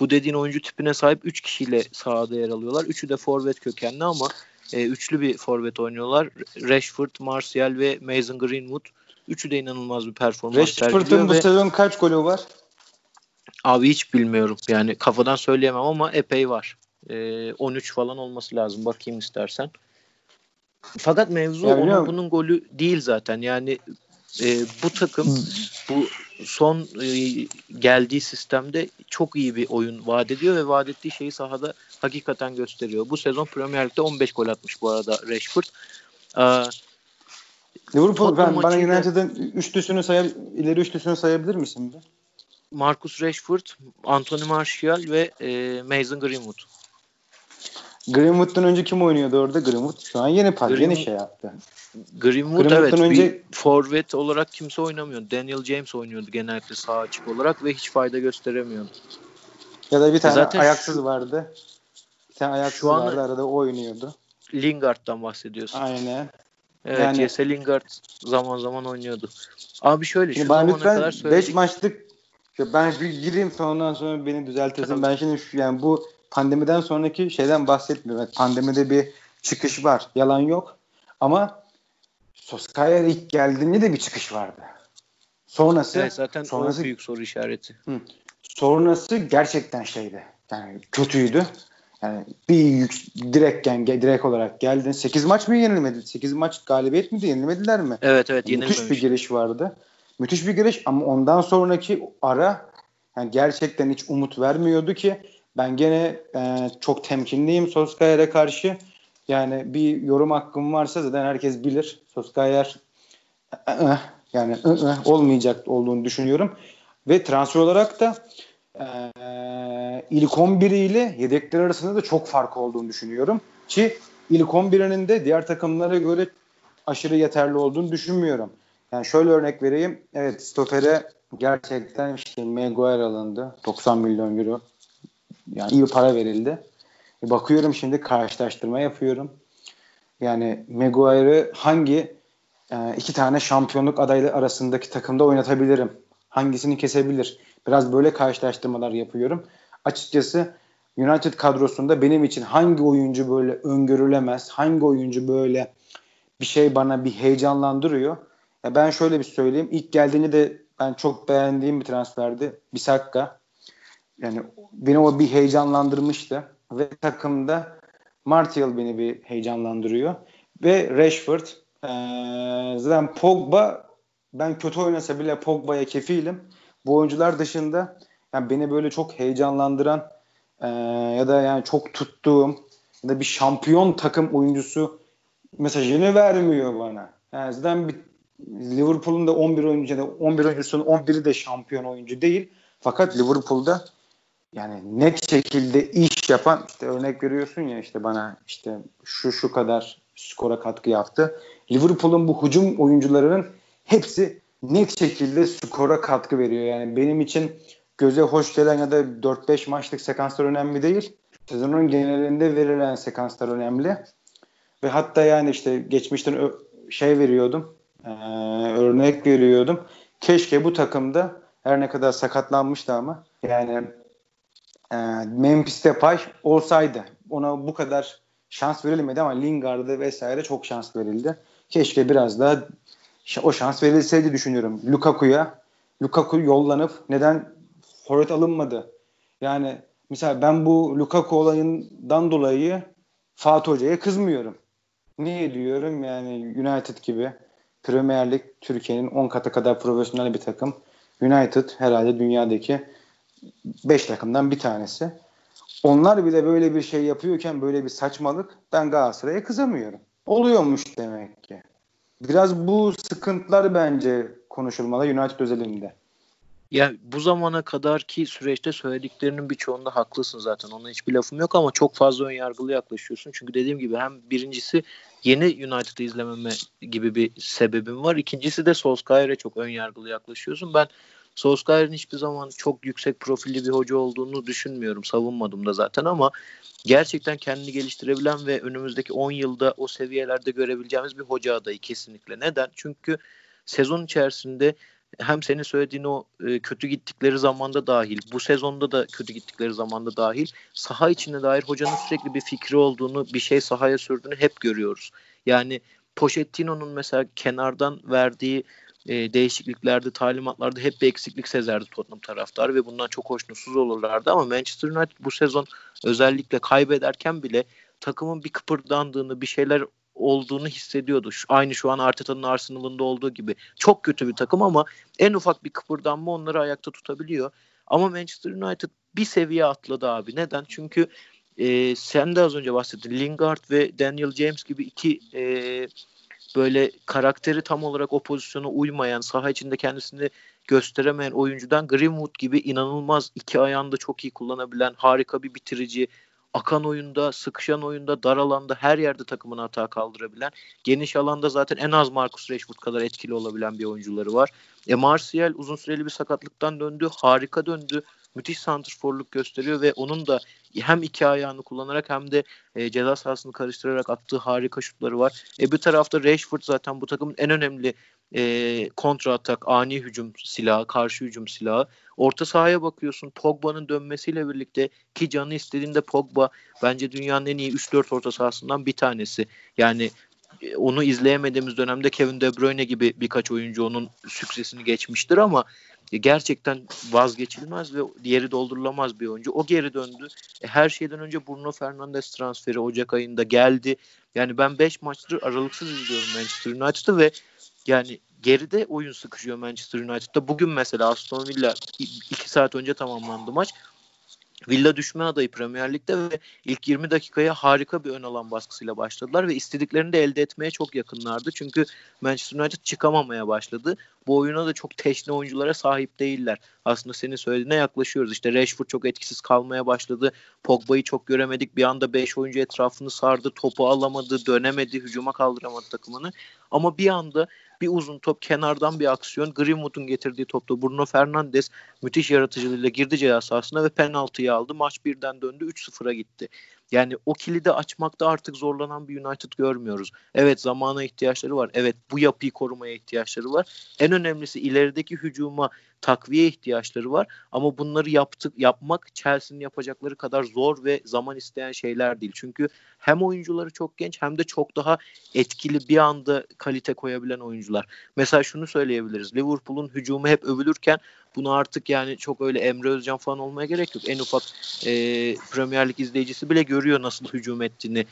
bu dediğin oyuncu tipine sahip 3 kişiyle sahada yer alıyorlar. Üçü de forvet kökenli ama e, üçlü bir forvet oynuyorlar. Rashford, Martial ve Mason Greenwood. Üçü de inanılmaz bir performans Rashford'un bu ve... sezon kaç golü var? Abi hiç bilmiyorum. Yani kafadan söyleyemem ama epey var. E, 13 falan olması lazım. Bakayım istersen. Fakat mevzu ya, onun bunun golü değil zaten. Yani e, bu takım bu son e, geldiği sistemde çok iyi bir oyun vaat ediyor ve vaat ettiği şeyi sahada hakikaten gösteriyor. Bu sezon Premier Lig'de 15 gol atmış bu arada Rashford. Ee, Liverpool ben, bana United'ın üçlüsünü sayab ileri üçlüsünü sayabilir misin? Bir? Marcus Rashford, Anthony Martial ve e, Mason Greenwood. Greenwood'dan önce kim oynuyordu orada? Greenwood şu an yeni par, yeni şey yaptı. Greenwood evet önce... bir forvet olarak kimse oynamıyor. Daniel James oynuyordu genellikle sağ açık olarak ve hiç fayda gösteremiyordu. Ya da bir tane Zaten ayaksız şu... vardı. Bir tane ayaksız şu vardı an... arada o oynuyordu. Lingard'dan bahsediyorsun. Aynen. Evet yani... Jesse Lingard zaman zaman oynuyordu. Abi şöyle şu zamana kadar söyledik. 5 maçlık ben bir gireyim sonradan sonra beni düzeltirsin. Ben şimdi şu, yani bu pandemiden sonraki şeyden bahsetmiyorum. Evet, pandemide bir çıkış var. Yalan yok. Ama Soskaya ilk geldiğinde de bir çıkış vardı. Sonrası evet, zaten sonrası, büyük soru işareti. Hı, sonrası gerçekten şeydi. Yani kötüydü. Yani bir yük, direkt yani direkt olarak geldin. 8 maç mı yenilmedi? 8 maç galibiyet miydi? Yenilmediler mi? Evet evet Müthiş bir giriş vardı. Müthiş bir giriş ama ondan sonraki ara yani gerçekten hiç umut vermiyordu ki ben gene e, çok temkinliyim Solskjaer'e karşı. Yani bir yorum hakkım varsa zaten herkes bilir. Soskayer yani olmayacak olduğunu düşünüyorum. Ve transfer olarak da e, ilk 11 ile yedekler arasında da çok fark olduğunu düşünüyorum. Ki ilk 11'inin de diğer takımlara göre aşırı yeterli olduğunu düşünmüyorum. Yani şöyle örnek vereyim. Evet Stoper'e gerçekten işte Maguire alındı. 90 milyon euro. Yani iyi para verildi. E bakıyorum şimdi karşılaştırma yapıyorum. Yani Maguire'ı hangi e, iki tane şampiyonluk adayı arasındaki takımda oynatabilirim? Hangisini kesebilir? Biraz böyle karşılaştırmalar yapıyorum. Açıkçası United kadrosunda benim için hangi oyuncu böyle öngörülemez, hangi oyuncu böyle bir şey bana bir heyecanlandırıyor. Ya ben şöyle bir söyleyeyim. İlk geldiğini de ben çok beğendiğim bir transferdi. Bisakka. Yani beni o bir heyecanlandırmıştı. Ve takımda Martial beni bir heyecanlandırıyor. Ve Rashford. Ee, zaten Pogba ben kötü oynasa bile Pogba'ya kefilim. Bu oyuncular dışında yani beni böyle çok heyecanlandıran e, ya da yani çok tuttuğum ya da bir şampiyon takım oyuncusu mesajını vermiyor bana. Yani zaten bir Liverpool'un da 11 oyuncu 11 oyuncusunun 11'i de şampiyon oyuncu değil. Fakat Liverpool'da yani net şekilde iş yapan işte örnek veriyorsun ya işte bana işte şu şu kadar skora katkı yaptı. Liverpool'un bu hücum oyuncularının hepsi net şekilde skora katkı veriyor. Yani benim için göze hoş gelen ya da 4-5 maçlık sekanslar önemli değil. Sezonun genelinde verilen sekanslar önemli. Ve hatta yani işte geçmişten şey veriyordum. E, örnek veriyordum. Keşke bu takımda her ne kadar sakatlanmıştı ama yani e, Memphis Depay olsaydı ona bu kadar şans verilmedi ama Lingard'a vesaire çok şans verildi. Keşke biraz daha o şans verilseydi düşünüyorum. Lukaku'ya Lukaku yollanıp neden forvet alınmadı? Yani mesela ben bu Lukaku olayından dolayı Fatih Hoca'ya kızmıyorum. Niye diyorum yani United gibi Premier Lig Türkiye'nin 10 katı kadar profesyonel bir takım. United herhalde dünyadaki 5 takımdan bir tanesi. Onlar bile böyle bir şey yapıyorken böyle bir saçmalık ben Galatasaray'a kızamıyorum. Oluyormuş demek ki. Biraz bu sıkıntılar bence konuşulmalı United özelinde. Ya bu zamana kadarki süreçte söylediklerinin birçoğunda haklısın zaten. Ona hiçbir lafım yok ama çok fazla ön yargılı yaklaşıyorsun. Çünkü dediğim gibi hem birincisi yeni United'ı izlememe gibi bir sebebim var. İkincisi de Solskjaer'e çok ön yargılı yaklaşıyorsun. Ben Solskjaer'in hiçbir zaman çok yüksek profilli bir hoca olduğunu düşünmüyorum. Savunmadım da zaten ama gerçekten kendini geliştirebilen ve önümüzdeki 10 yılda o seviyelerde görebileceğimiz bir hoca adayı kesinlikle. Neden? Çünkü sezon içerisinde hem senin söylediğin o e, kötü gittikleri zamanda dahil, bu sezonda da kötü gittikleri zamanda dahil saha içine dair hocanın sürekli bir fikri olduğunu, bir şey sahaya sürdüğünü hep görüyoruz. Yani Pochettino'nun mesela kenardan verdiği e, değişikliklerde, talimatlarda hep bir eksiklik sezerdi Tottenham taraftarı ve bundan çok hoşnutsuz olurlardı ama Manchester United bu sezon özellikle kaybederken bile takımın bir kıpırdandığını, bir şeyler olduğunu hissediyordu. Şu, aynı şu an Arteta'nın Arsenal'ında olduğu gibi. Çok kötü bir takım ama en ufak bir kıpırdanma onları ayakta tutabiliyor. Ama Manchester United bir seviye atladı abi. Neden? Çünkü e, sen de az önce bahsettin. Lingard ve Daniel James gibi iki e, böyle karakteri tam olarak o pozisyona uymayan, saha içinde kendisini gösteremeyen oyuncudan Greenwood gibi inanılmaz iki ayağında çok iyi kullanabilen harika bir bitirici, akan oyunda, sıkışan oyunda, dar alanda her yerde takımın hata kaldırabilen, geniş alanda zaten en az Marcus Rashford kadar etkili olabilen bir oyuncuları var. E Martial uzun süreli bir sakatlıktan döndü, harika döndü. Müthiş santrforluk gösteriyor ve onun da hem iki ayağını kullanarak hem de e, ceza sahasını karıştırarak attığı harika şutları var. E bir tarafta Rashford zaten bu takımın en önemli e, kontra atak, ani hücum silahı, karşı hücum silahı. Orta sahaya bakıyorsun Pogba'nın dönmesiyle birlikte ki canı istediğinde Pogba bence dünyanın en iyi 3-4 orta sahasından bir tanesi. Yani onu izleyemediğimiz dönemde Kevin De Bruyne gibi birkaç oyuncu onun süksesini geçmiştir ama gerçekten vazgeçilmez ve yeri doldurulamaz bir oyuncu. O geri döndü. E, her şeyden önce Bruno Fernandes transferi Ocak ayında geldi. Yani ben 5 maçtır aralıksız izliyorum Manchester United'ı ve yani geride oyun sıkışıyor Manchester United'da. Bugün mesela Aston Villa 2 saat önce tamamlandı maç. Villa düşme adayı Premier Lig'de ve ilk 20 dakikaya harika bir ön alan baskısıyla başladılar ve istediklerini de elde etmeye çok yakınlardı. Çünkü Manchester United çıkamamaya başladı. Bu oyuna da çok teşne oyunculara sahip değiller. Aslında senin söylediğine yaklaşıyoruz. İşte Rashford çok etkisiz kalmaya başladı. Pogba'yı çok göremedik. Bir anda 5 oyuncu etrafını sardı. Topu alamadı, dönemedi, hücuma kaldıramadı takımını. Ama bir anda bir uzun top kenardan bir aksiyon. Greenwood'un getirdiği topta Bruno Fernandes müthiş yaratıcılığıyla girdi ceza sahasına ve penaltıyı aldı. Maç birden döndü 3-0'a gitti. Yani o kilidi açmakta artık zorlanan bir United görmüyoruz. Evet zamana ihtiyaçları var. Evet bu yapıyı korumaya ihtiyaçları var. En önemlisi ilerideki hücuma takviye ihtiyaçları var. Ama bunları yaptık yapmak Chelsea'nin yapacakları kadar zor ve zaman isteyen şeyler değil. Çünkü hem oyuncuları çok genç hem de çok daha etkili bir anda kalite koyabilen oyuncular. Mesela şunu söyleyebiliriz. Liverpool'un hücumu hep övülürken bunu artık yani çok öyle Emre Özcan falan olmaya gerek yok. En ufak e, Premier Lig izleyicisi bile görüyor nasıl hücum ettiğini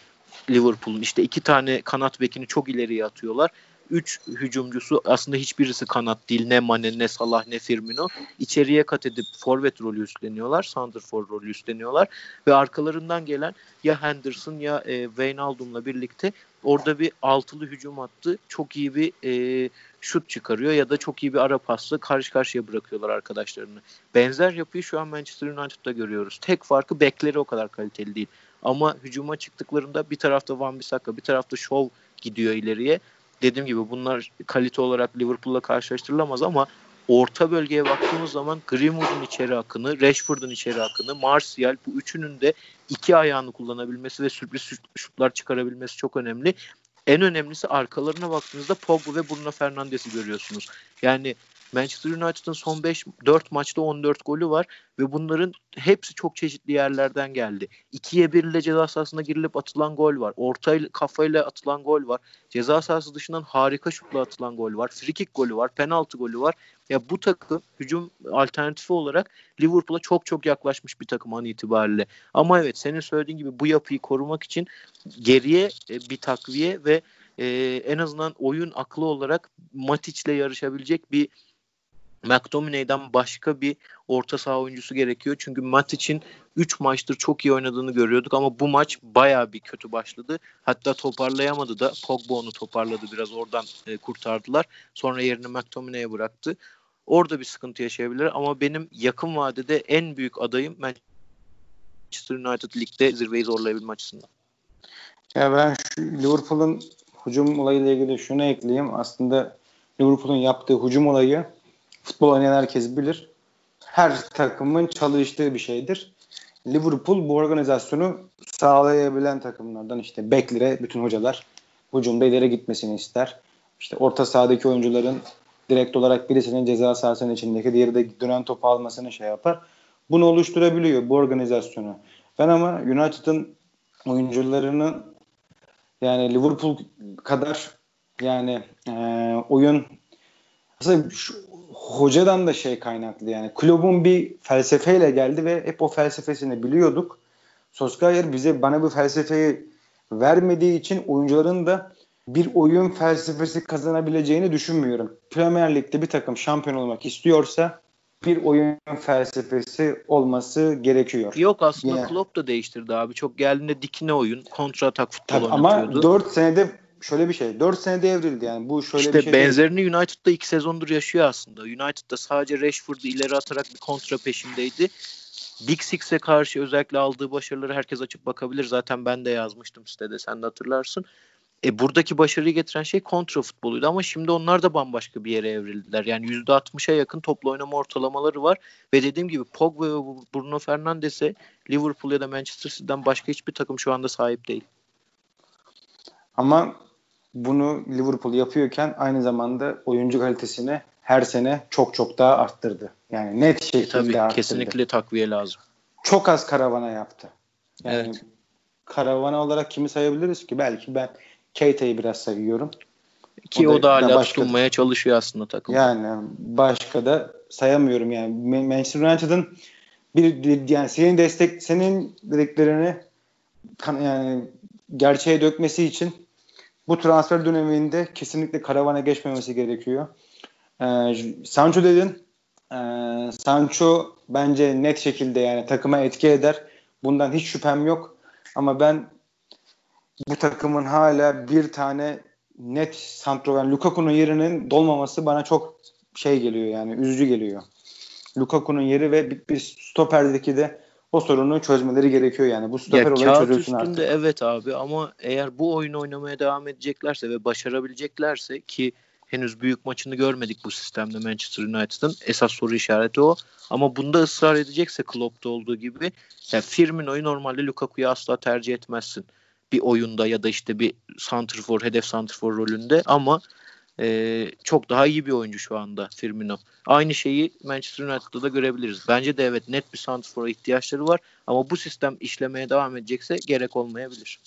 Liverpool'un. İşte iki tane kanat bekini çok ileriye atıyorlar. Üç hücumcusu aslında hiçbirisi kanat değil. Ne Mane, ne Salah, ne Firmino. İçeriye kat edip forvet rolü üstleniyorlar. Santrfor rolü üstleniyorlar. Ve arkalarından gelen ya Henderson ya e, Wijnaldum'la birlikte orada bir altılı hücum attı. Çok iyi bir e, şut çıkarıyor ya da çok iyi bir ara pasla karşı karşıya bırakıyorlar arkadaşlarını. Benzer yapıyı şu an Manchester United'da görüyoruz. Tek farkı bekleri o kadar kaliteli değil. Ama hücuma çıktıklarında bir tarafta Van Bissaka bir tarafta Shaw gidiyor ileriye. Dediğim gibi bunlar kalite olarak Liverpool'la karşılaştırılamaz ama orta bölgeye baktığımız zaman Greenwood'un içeri akını, Rashford'un içeri akını, Martial bu üçünün de iki ayağını kullanabilmesi ve sürpriz şutlar çıkarabilmesi çok önemli. En önemlisi arkalarına baktığınızda Pogba ve Bruno Fernandes'i görüyorsunuz. Yani Manchester United'ın son 5 4 maçta 14 golü var ve bunların hepsi çok çeşitli yerlerden geldi. 2'ye 1 ile ceza sahasına girilip atılan gol var. Orta kafayla atılan gol var. Ceza sahası dışından harika şutla atılan gol var. Frikik golü var. Penaltı golü var. Ya bu takım hücum alternatifi olarak Liverpool'a çok çok yaklaşmış bir takım an itibariyle. Ama evet senin söylediğin gibi bu yapıyı korumak için geriye e, bir takviye ve e, en azından oyun aklı olarak Matic'le yarışabilecek bir McTominay'den başka bir orta saha oyuncusu gerekiyor. Çünkü Matic'in 3 maçtır çok iyi oynadığını görüyorduk ama bu maç baya bir kötü başladı. Hatta toparlayamadı da Pogba onu toparladı biraz oradan e, kurtardılar. Sonra yerini McTominay'e bıraktı. Orada bir sıkıntı yaşayabilir ama benim yakın vadede en büyük adayım Manchester United ligde zirveyi zorlayabilme açısından. Ya ben Liverpool'un hücum olayıyla ilgili şunu ekleyeyim. Aslında Liverpool'un yaptığı hücum olayı futbol oynayan herkes bilir. Her takımın çalıştığı bir şeydir. Liverpool bu organizasyonu sağlayabilen takımlardan işte beklere bütün hocalar hücumda ileri gitmesini ister. İşte orta sahadaki oyuncuların direkt olarak birisinin ceza sahasının içindeki diğeri de dönen topu almasını şey yapar. Bunu oluşturabiliyor bu organizasyonu. Ben ama United'ın oyuncularının yani Liverpool kadar yani e, oyun aslında şu, hocadan da şey kaynaklı yani kulübün bir felsefeyle geldi ve hep o felsefesini biliyorduk. Solskjaer bize bana bu felsefeyi vermediği için oyuncuların da bir oyun felsefesi kazanabileceğini düşünmüyorum. Premier Lig'de bir takım şampiyon olmak istiyorsa bir oyun felsefesi olması gerekiyor. Yok aslında Yine. Klopp da değiştirdi abi. Çok geldiğinde dikine oyun, kontra atak futbol Tabii oynatıyordu. Ama 4 senede şöyle bir şey. 4 senede evrildi yani. Bu şöyle işte bir şey. benzerini değil. United'da 2 sezondur yaşıyor aslında. United'da sadece Rashford'u ileri atarak bir kontra peşindeydi. Big Six'e karşı özellikle aldığı başarıları herkes açıp bakabilir. Zaten ben de yazmıştım sitede sen de hatırlarsın. E, buradaki başarıyı getiren şey kontra futboluydu ama şimdi onlar da bambaşka bir yere evrildiler. Yani %60'a yakın toplu oynama ortalamaları var ve dediğim gibi Pogba ve Bruno Fernandes'e Liverpool ya da Manchester City'den başka hiçbir takım şu anda sahip değil. Ama bunu Liverpool yapıyorken aynı zamanda oyuncu kalitesini her sene çok çok daha arttırdı. Yani net şekilde e, tabii, arttırdı. Kesinlikle takviye lazım. Çok az karavana yaptı. Yani evet. karavana olarak kimi sayabiliriz ki? Belki ben Keita'yı biraz seviyorum. Ki o da, o da hala başka, tutunmaya çalışıyor aslında takım. Yani başka da sayamıyorum yani. Manchester United'ın bir yani senin destek senin dediklerini yani gerçeğe dökmesi için bu transfer döneminde kesinlikle karavana geçmemesi gerekiyor. Ee, Sancho dedin. Ee, Sancho bence net şekilde yani takıma etki eder. Bundan hiç şüphem yok. Ama ben bu takımın hala bir tane net santrover Lukaku'nun yerinin dolmaması bana çok şey geliyor yani üzücü geliyor. Lukaku'nun yeri ve bir, bir stoperdeki de o sorunu çözmeleri gerekiyor yani. Bu stoper ya, olayı çözülsün artık. evet abi ama eğer bu oyunu oynamaya devam edeceklerse ve başarabileceklerse ki henüz büyük maçını görmedik bu sistemde Manchester United'ın. Esas soru işareti o. Ama bunda ısrar edecekse Klopp'ta olduğu gibi yani Firmino'yu normalde Lukaku'ya asla tercih etmezsin. Bir oyunda ya da işte bir santrfor, hedef santrfor rolünde ama e, çok daha iyi bir oyuncu şu anda Firmino. Aynı şeyi Manchester United'da da görebiliriz. Bence de evet net bir santrfora ihtiyaçları var ama bu sistem işlemeye devam edecekse gerek olmayabilir.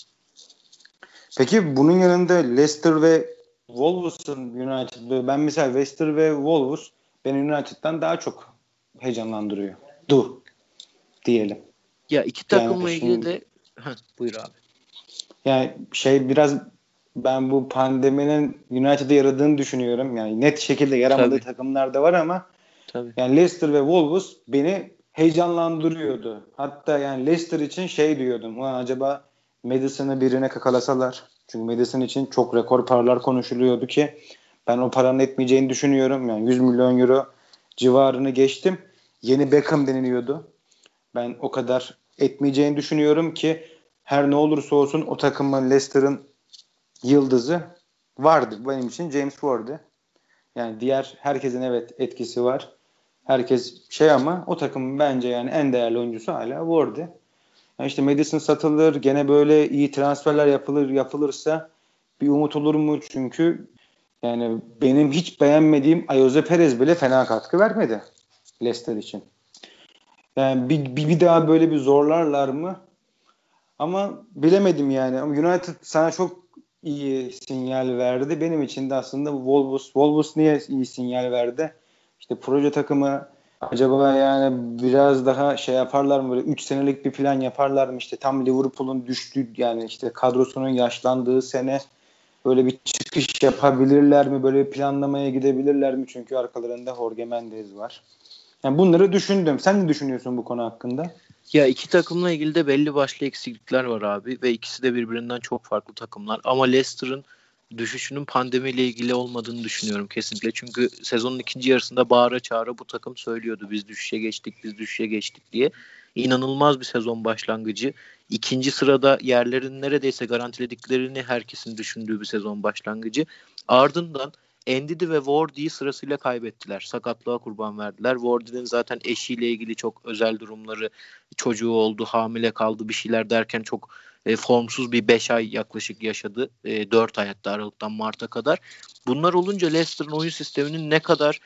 Peki bunun yanında Leicester ve Wolves'ın United'ı ben mesela Leicester ve Wolves beni United'dan daha çok heyecanlandırıyor. Du diyelim. Ya iki takımla yani ilgili de Heh, buyur abi. Yani şey biraz ben bu pandeminin United'ı yaradığını düşünüyorum. Yani net şekilde yaramadığı Tabii. takımlar da var ama Tabii. yani Leicester ve Wolves beni heyecanlandırıyordu. Hatta yani Leicester için şey diyordum. Ulan acaba Madison'ı birine kakalasalar. Çünkü Madison için çok rekor paralar konuşuluyordu ki ben o paranın etmeyeceğini düşünüyorum. Yani 100 milyon euro civarını geçtim. Yeni Beckham deniliyordu. Ben o kadar etmeyeceğini düşünüyorum ki her ne olursa olsun o takımın Leicester'ın yıldızı vardı. Benim için James Ward'ı. Yani diğer herkesin evet etkisi var. Herkes şey ama o takımın bence yani en değerli oyuncusu hala Ward'ı. Yani işte Madison satılır, gene böyle iyi transferler yapılır yapılırsa bir umut olur mu? Çünkü yani benim hiç beğenmediğim Ayoze Perez bile fena katkı vermedi Leicester için. Yani bir, bir, bir daha böyle bir zorlarlar mı? Ama bilemedim yani. United sana çok iyi sinyal verdi. Benim için de aslında Wolves, Wolves niye iyi sinyal verdi? İşte proje takımı acaba yani biraz daha şey yaparlar mı böyle 3 senelik bir plan yaparlar mı işte tam Liverpool'un düştü yani işte kadrosunun yaşlandığı sene böyle bir çıkış yapabilirler mi böyle bir planlamaya gidebilirler mi çünkü arkalarında Jorge Mendes var. Yani bunları düşündüm. Sen ne düşünüyorsun bu konu hakkında? Ya iki takımla ilgili de belli başlı eksiklikler var abi ve ikisi de birbirinden çok farklı takımlar. Ama Leicester'ın düşüşünün pandemiyle ilgili olmadığını düşünüyorum kesinlikle. Çünkü sezonun ikinci yarısında bağıra çağıra bu takım söylüyordu biz düşüşe geçtik, biz düşüşe geçtik diye. İnanılmaz bir sezon başlangıcı. İkinci sırada yerlerini neredeyse garantilediklerini herkesin düşündüğü bir sezon başlangıcı. Ardından Endidi ve Wardy'yi sırasıyla kaybettiler. Sakatlığa kurban verdiler. Wardy'nin zaten eşiyle ilgili çok özel durumları, çocuğu oldu, hamile kaldı bir şeyler derken çok e, formsuz bir 5 ay yaklaşık yaşadı. E, 4 ay hatta Aralık'tan Mart'a kadar. Bunlar olunca Leicester'ın oyun sisteminin ne kadar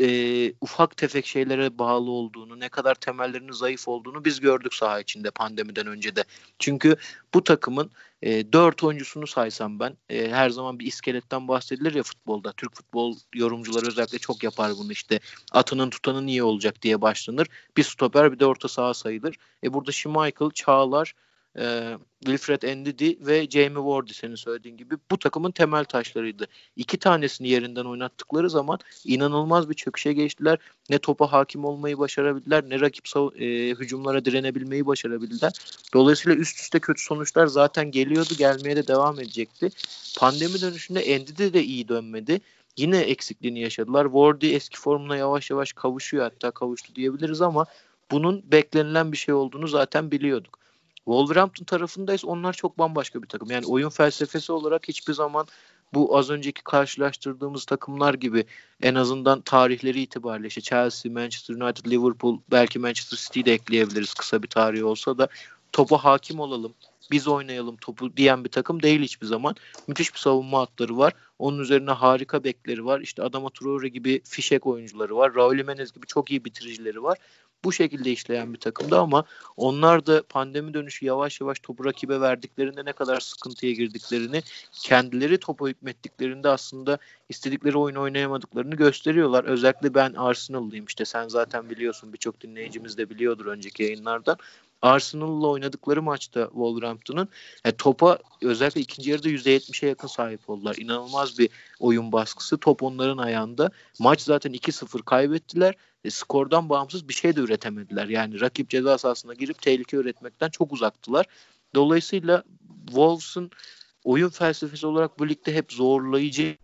e, ufak tefek şeylere bağlı olduğunu, ne kadar temellerinin zayıf olduğunu biz gördük saha içinde pandemiden önce de. Çünkü bu takımın e, 4 oyuncusunu saysam ben e, her zaman bir iskeletten bahsedilir ya futbolda. Türk futbol yorumcuları özellikle çok yapar bunu işte. Atının tutanın iyi olacak diye başlanır. Bir stoper bir de orta saha sayılır. E burada Schmeichel, Çağlar, e, Wilfred Ndidi ve Jamie Wardy senin söylediğin gibi bu takımın temel taşlarıydı. İki tanesini yerinden oynattıkları zaman inanılmaz bir çöküşe geçtiler. Ne topa hakim olmayı başarabildiler ne rakip e, hücumlara direnebilmeyi başarabildiler. Dolayısıyla üst üste kötü sonuçlar zaten geliyordu gelmeye de devam edecekti. Pandemi dönüşünde Ndidi de iyi dönmedi. Yine eksikliğini yaşadılar. Wardy eski formuna yavaş yavaş kavuşuyor hatta kavuştu diyebiliriz ama bunun beklenilen bir şey olduğunu zaten biliyorduk. Wolverhampton tarafındayız. Onlar çok bambaşka bir takım. Yani oyun felsefesi olarak hiçbir zaman bu az önceki karşılaştırdığımız takımlar gibi en azından tarihleri itibariyle işte Chelsea, Manchester United, Liverpool, belki Manchester City'yi de ekleyebiliriz kısa bir tarihi olsa da topa hakim olalım, biz oynayalım topu diyen bir takım değil hiçbir zaman. Müthiş bir savunma hatları var. Onun üzerine harika bekleri var. İşte Adama Traore gibi fişek oyuncuları var. Raul Jimenez gibi çok iyi bitiricileri var bu şekilde işleyen bir takımdı ama onlar da pandemi dönüşü yavaş yavaş topu rakibe verdiklerinde ne kadar sıkıntıya girdiklerini, kendileri topa hükmettiklerinde aslında istedikleri oyun oynayamadıklarını gösteriyorlar. Özellikle ben Arsenal'lıyım işte sen zaten biliyorsun birçok dinleyicimiz de biliyordur önceki yayınlardan. Arsenal'la oynadıkları maçta Wolverhampton'ın yani topa özellikle ikinci yarıda %70'e yakın sahip oldular. İnanılmaz bir oyun baskısı. Top onların ayağında. Maç zaten 2-0 kaybettiler. E, skordan bağımsız bir şey de üretemediler. Yani rakip ceza sahasına girip tehlike üretmekten çok uzaktılar. Dolayısıyla Wolves'ın oyun felsefesi olarak bu ligde hep zorlayıcı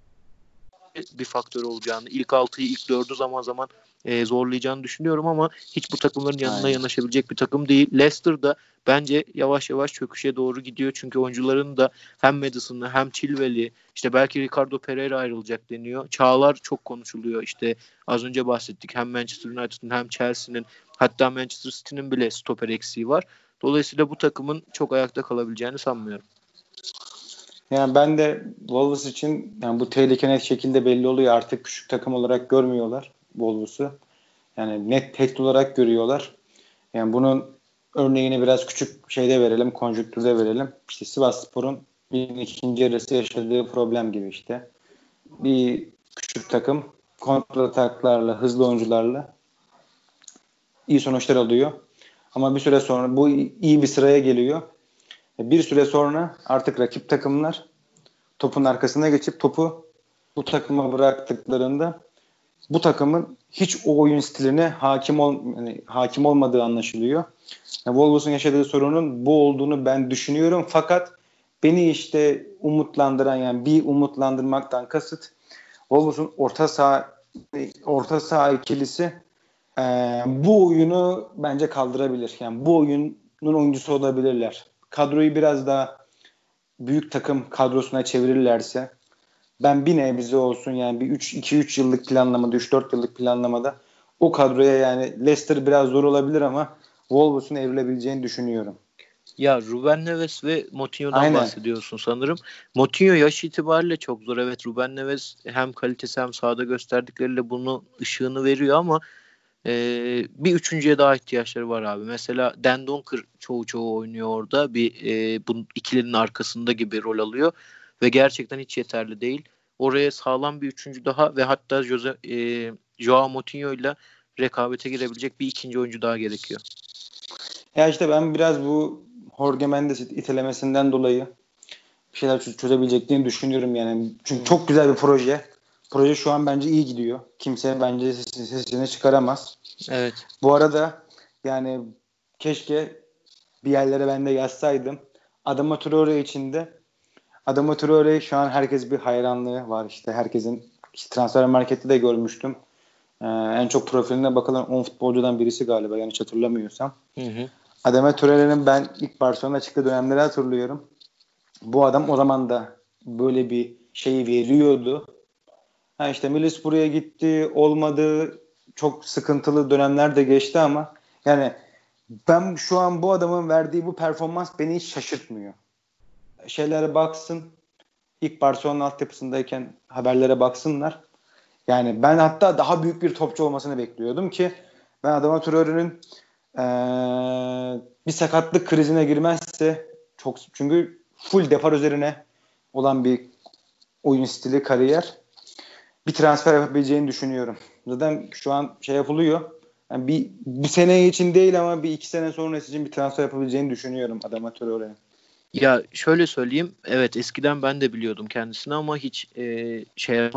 bir faktör olacağını, ilk 6'yı ilk 4'ü zaman zaman e, zorlayacağını düşünüyorum ama hiç bu takımların yanına Aynen. yanaşabilecek bir takım değil. Leicester da bence yavaş yavaş çöküşe doğru gidiyor. Çünkü oyuncuların da hem Madison'lı hem Chilwell'i işte belki Ricardo Pereira ayrılacak deniyor. Çağlar çok konuşuluyor. İşte az önce bahsettik hem Manchester United'ın hem Chelsea'nin hatta Manchester City'nin bile stoper eksiği var. Dolayısıyla bu takımın çok ayakta kalabileceğini sanmıyorum. Yani ben de Wolves için yani bu tehlike net şekilde belli oluyor. Artık küçük takım olarak görmüyorlar Wolves'u. Yani net tehdit olarak görüyorlar. Yani bunun örneğini biraz küçük şeyde verelim, konjüktürde verelim. İşte Sivas Spor'un ikinci yarısı yaşadığı problem gibi işte. Bir küçük takım kontrataklarla, hızlı oyuncularla iyi sonuçlar alıyor. Ama bir süre sonra bu iyi bir sıraya geliyor. Bir süre sonra artık rakip takımlar topun arkasına geçip topu bu takıma bıraktıklarında bu takımın hiç o oyun stiline hakim ol yani hakim olmadığı anlaşılıyor. Yani Wolves'un yaşadığı sorunun bu olduğunu ben düşünüyorum fakat beni işte umutlandıran yani bir umutlandırmaktan kasıt Wolves'un orta saha orta saha ikilisi e, bu oyunu bence kaldırabilir. Yani bu oyunun oyuncusu olabilirler. Kadroyu biraz daha büyük takım kadrosuna çevirirlerse ben bir nebze olsun yani bir 2-3 yıllık planlamada 3-4 yıllık planlamada o kadroya yani Leicester biraz zor olabilir ama Wolves'un evrilebileceğini düşünüyorum. Ya Ruben Neves ve Moutinho'dan Aynen. bahsediyorsun sanırım. Moutinho yaş itibariyle çok zor. Evet Ruben Neves hem kalitesi hem sahada gösterdikleriyle bunu ışığını veriyor ama e, bir üçüncüye daha ihtiyaçları var abi. Mesela Dan Donker çoğu çoğu oynuyor orada. Bir e, bu ikilinin arkasında gibi rol alıyor ve gerçekten hiç yeterli değil. Oraya sağlam bir üçüncü daha ve hatta Jose, e, Joao Moutinho ile rekabete girebilecek bir ikinci oyuncu daha gerekiyor. Ya işte ben biraz bu Jorge Mendes itelemesinden dolayı bir şeyler çözebileceklerini düşünüyorum yani. Çünkü çok güzel bir proje. Proje şu an bence iyi gidiyor. Kimse bence sesini çıkaramaz. Evet. Bu arada yani keşke bir yerlere ben de yazsaydım. Adama Traore içinde Adama Traore şu an herkes bir hayranlığı var işte herkesin işte transfer markette de görmüştüm. Ee, en çok profiline bakılan 10 futbolcudan birisi galiba yanlış hatırlamıyorsam. Hı hı. Adama Traore'nin ben ilk Barcelona çıktığı dönemleri hatırlıyorum. Bu adam o zaman da böyle bir şeyi veriyordu. Ha işte Milis buraya gitti, olmadı. Çok sıkıntılı dönemler de geçti ama yani ben şu an bu adamın verdiği bu performans beni hiç şaşırtmıyor. Şeylere baksın. İlk Barcelona altyapısındayken haberlere baksınlar. Yani ben hatta daha büyük bir topçu olmasını bekliyordum ki ben Adama Traore'nin ee, bir sakatlık krizine girmezse çok çünkü full depar üzerine olan bir oyun stili, kariyer bir transfer yapabileceğini düşünüyorum. Zaten şu an şey yapılıyor. Yani bir, bir sene için değil ama bir iki sene sonrası için bir transfer yapabileceğini düşünüyorum Adama Traore'nin. Ya şöyle söyleyeyim. Evet eskiden ben de biliyordum kendisini ama hiç e, şey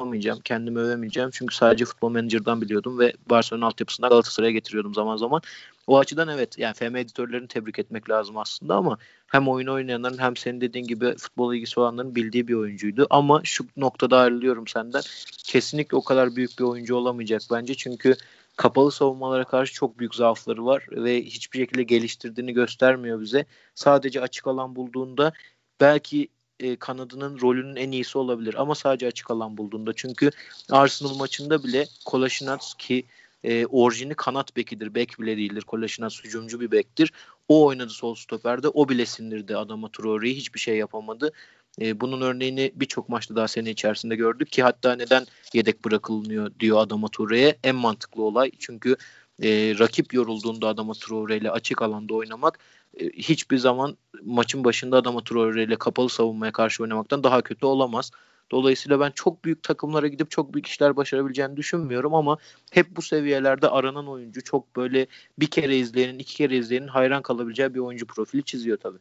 yapamayacağım. Kendimi övemeyeceğim. Çünkü sadece futbol menajerden biliyordum ve Barcelona altyapısından Galatasaray'a getiriyordum zaman zaman. O açıdan evet yani FM editörlerini tebrik etmek lazım aslında ama hem oyun oynayanların hem senin dediğin gibi futbol ilgisi olanların bildiği bir oyuncuydu. Ama şu noktada ayrılıyorum senden. Kesinlikle o kadar büyük bir oyuncu olamayacak bence. Çünkü kapalı savunmalara karşı çok büyük zaafları var ve hiçbir şekilde geliştirdiğini göstermiyor bize. Sadece açık alan bulduğunda belki e, kanadının rolünün en iyisi olabilir ama sadece açık alan bulduğunda. Çünkü Arsenal maçında bile Kolasinac ki e, orijini kanat bekidir. Bek bile değildir. Kolasinac hücumcu bir bektir. O oynadı sol stoperde. O bile sindirdi adama Traore'yi. Hiçbir şey yapamadı. E, bunun örneğini birçok maçta daha sene içerisinde gördük ki hatta neden yedek bırakılmıyor diyor Adama Traore'ye. En mantıklı olay çünkü e, rakip yorulduğunda Adama Traore ile açık alanda oynamak e, hiçbir zaman maçın başında Adama Traore ile kapalı savunmaya karşı oynamaktan daha kötü olamaz. Dolayısıyla ben çok büyük takımlara gidip çok büyük işler başarabileceğini düşünmüyorum ama hep bu seviyelerde aranan oyuncu çok böyle bir kere izleyenin, iki kere izleyenin hayran kalabileceği bir oyuncu profili çiziyor tabii.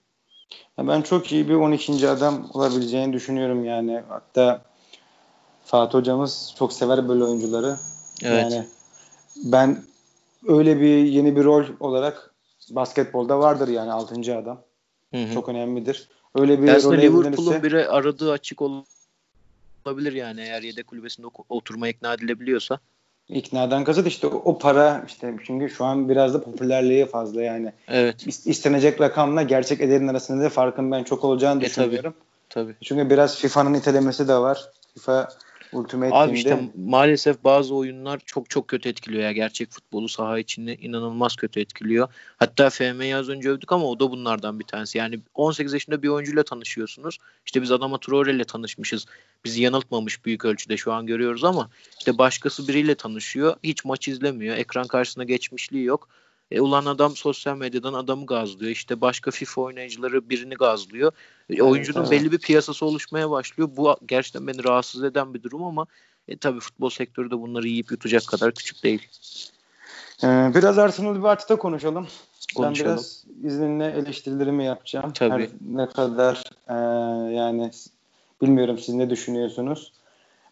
Ben çok iyi bir 12. adam olabileceğini düşünüyorum yani. Hatta Fatih hocamız çok sever böyle oyuncuları. Evet. Yani ben öyle bir yeni bir rol olarak basketbolda vardır yani 6. adam. Hı hı. Çok önemlidir. Öyle bir Aslında Liverpool'un biri aradığı açık olabilir yani eğer yedek kulübesinde oturma ikna edilebiliyorsa. İknadan kasıt işte o para işte çünkü şu an biraz da popülerliği fazla yani. Evet. İstenecek rakamla gerçek ederin arasında da farkın ben çok olacağını e, düşünüyorum. Tabii, tabii. Çünkü biraz FIFA'nın itelemesi de var. FIFA Ultimate Abi işte maalesef bazı oyunlar çok çok kötü etkiliyor ya. Gerçek futbolu saha içinde inanılmaz kötü etkiliyor. Hatta FM'yi az önce övdük ama o da bunlardan bir tanesi. Yani 18 yaşında bir oyuncuyla tanışıyorsunuz. İşte biz Adama Traore ile tanışmışız. Bizi yanıltmamış büyük ölçüde şu an görüyoruz ama işte başkası biriyle tanışıyor. Hiç maç izlemiyor. Ekran karşısında geçmişliği yok. E, ulan adam sosyal medyadan adamı gazlıyor. İşte başka FIFA oynayıcıları birini gazlıyor. E, evet, oyuncunun evet. belli bir piyasası oluşmaya başlıyor. Bu gerçekten beni rahatsız eden bir durum ama e, tabii futbol sektörü de bunları yiyip yutacak kadar küçük değil. Ee, biraz Arsenal Arteta konuşalım. konuşalım. Ben biraz izninle eleştirilerimi yapacağım. Tabii. Her ne kadar e, yani bilmiyorum siz ne düşünüyorsunuz.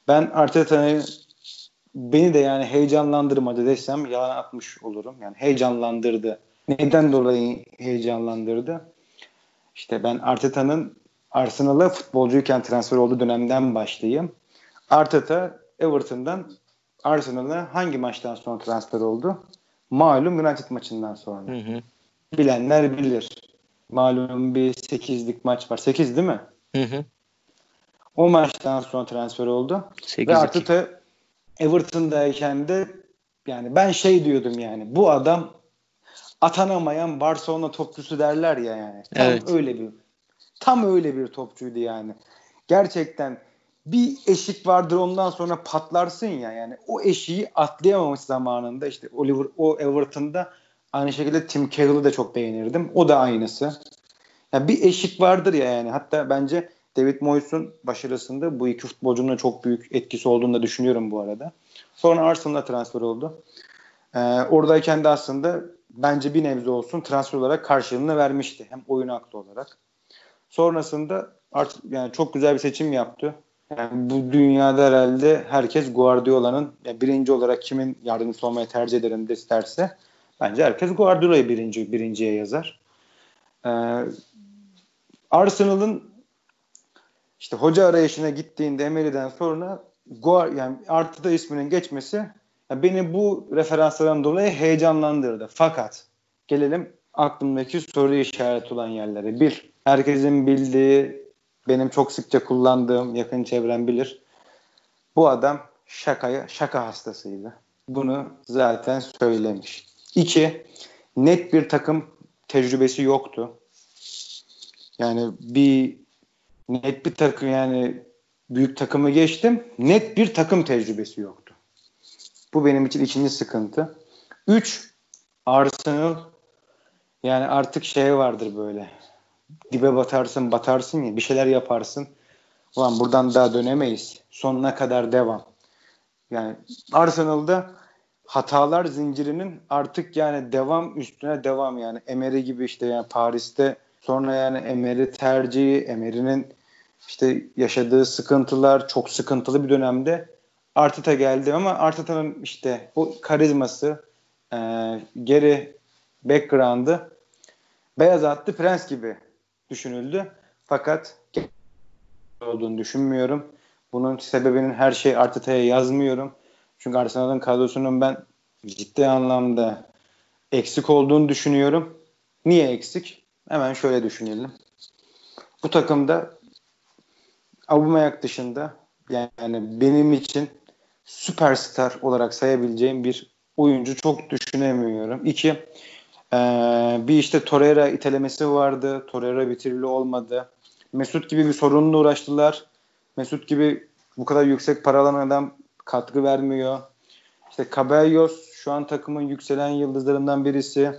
Ben Arteta'yı beni de yani heyecanlandırmadı desem yalan atmış olurum. Yani heyecanlandırdı. Neden dolayı heyecanlandırdı? İşte ben Arteta'nın Arsenal'a futbolcuyken transfer olduğu dönemden başlayayım. Arteta Everton'dan Arsenal'a hangi maçtan sonra transfer oldu? Malum United maçından sonra. Hı hı. Bilenler bilir. Malum bir 8'lik maç var. 8 değil mi? Hı hı. O maçtan sonra transfer oldu. 8 Ve Arteta Everton'dayken de yani ben şey diyordum yani bu adam atanamayan Barcelona topçusu derler ya yani. Tam evet. öyle bir tam öyle bir topçuydu yani. Gerçekten bir eşik vardır ondan sonra patlarsın ya yani o eşiği atlayamamış zamanında işte Oliver o Everton'da aynı şekilde Tim Carroll'ı da çok beğenirdim. O da aynısı. Yani bir eşik vardır ya yani. Hatta bence David Moyes'un başarısında bu iki futbolcunun çok büyük etkisi olduğunu da düşünüyorum bu arada. Sonra Arsenal'a transfer oldu. Ee, oradayken de aslında bence bir nebze olsun transfer olarak karşılığını vermişti. Hem oyun aklı olarak. Sonrasında artık yani çok güzel bir seçim yaptı. Yani bu dünyada herhalde herkes Guardiola'nın yani birinci olarak kimin yardımcısı olmayı tercih ederim de isterse bence herkes Guardiola'yı birinci, birinciye yazar. Ee, Arsenal'ın işte hoca arayışına gittiğinde Emery'den sonra Guar yani Arteta isminin geçmesi yani beni bu referanslardan dolayı heyecanlandırdı. Fakat gelelim aklımdaki soru işareti olan yerlere. Bir, herkesin bildiği, benim çok sıkça kullandığım, yakın çevrem bilir. Bu adam şakaya, şaka hastasıydı. Bunu zaten söylemiş. İki, net bir takım tecrübesi yoktu. Yani bir net bir takım yani büyük takımı geçtim. Net bir takım tecrübesi yoktu. Bu benim için ikinci sıkıntı. Üç, Arsenal yani artık şey vardır böyle. Dibe batarsın batarsın ya bir şeyler yaparsın. Ulan buradan daha dönemeyiz. Sonuna kadar devam. Yani Arsenal'da hatalar zincirinin artık yani devam üstüne devam yani Emery gibi işte yani Paris'te sonra yani Emery tercihi, Emery'nin işte yaşadığı sıkıntılar çok sıkıntılı bir dönemde Arteta geldi ama Arteta'nın işte o karizması e, geri background'ı beyaz atlı prens gibi düşünüldü. Fakat olduğunu düşünmüyorum. Bunun sebebinin her şey Arteta'ya yazmıyorum. Çünkü Arsenal'ın kadrosunun ben ciddi anlamda eksik olduğunu düşünüyorum. Niye eksik? Hemen şöyle düşünelim. Bu takımda Aubameyang dışında yani benim için süperstar olarak sayabileceğim bir oyuncu çok düşünemiyorum. İki, e, bir işte Torreira itelemesi vardı. Torreira bitirili olmadı. Mesut gibi bir sorunla uğraştılar. Mesut gibi bu kadar yüksek para alan adam katkı vermiyor. İşte Cabellos şu an takımın yükselen yıldızlarından birisi.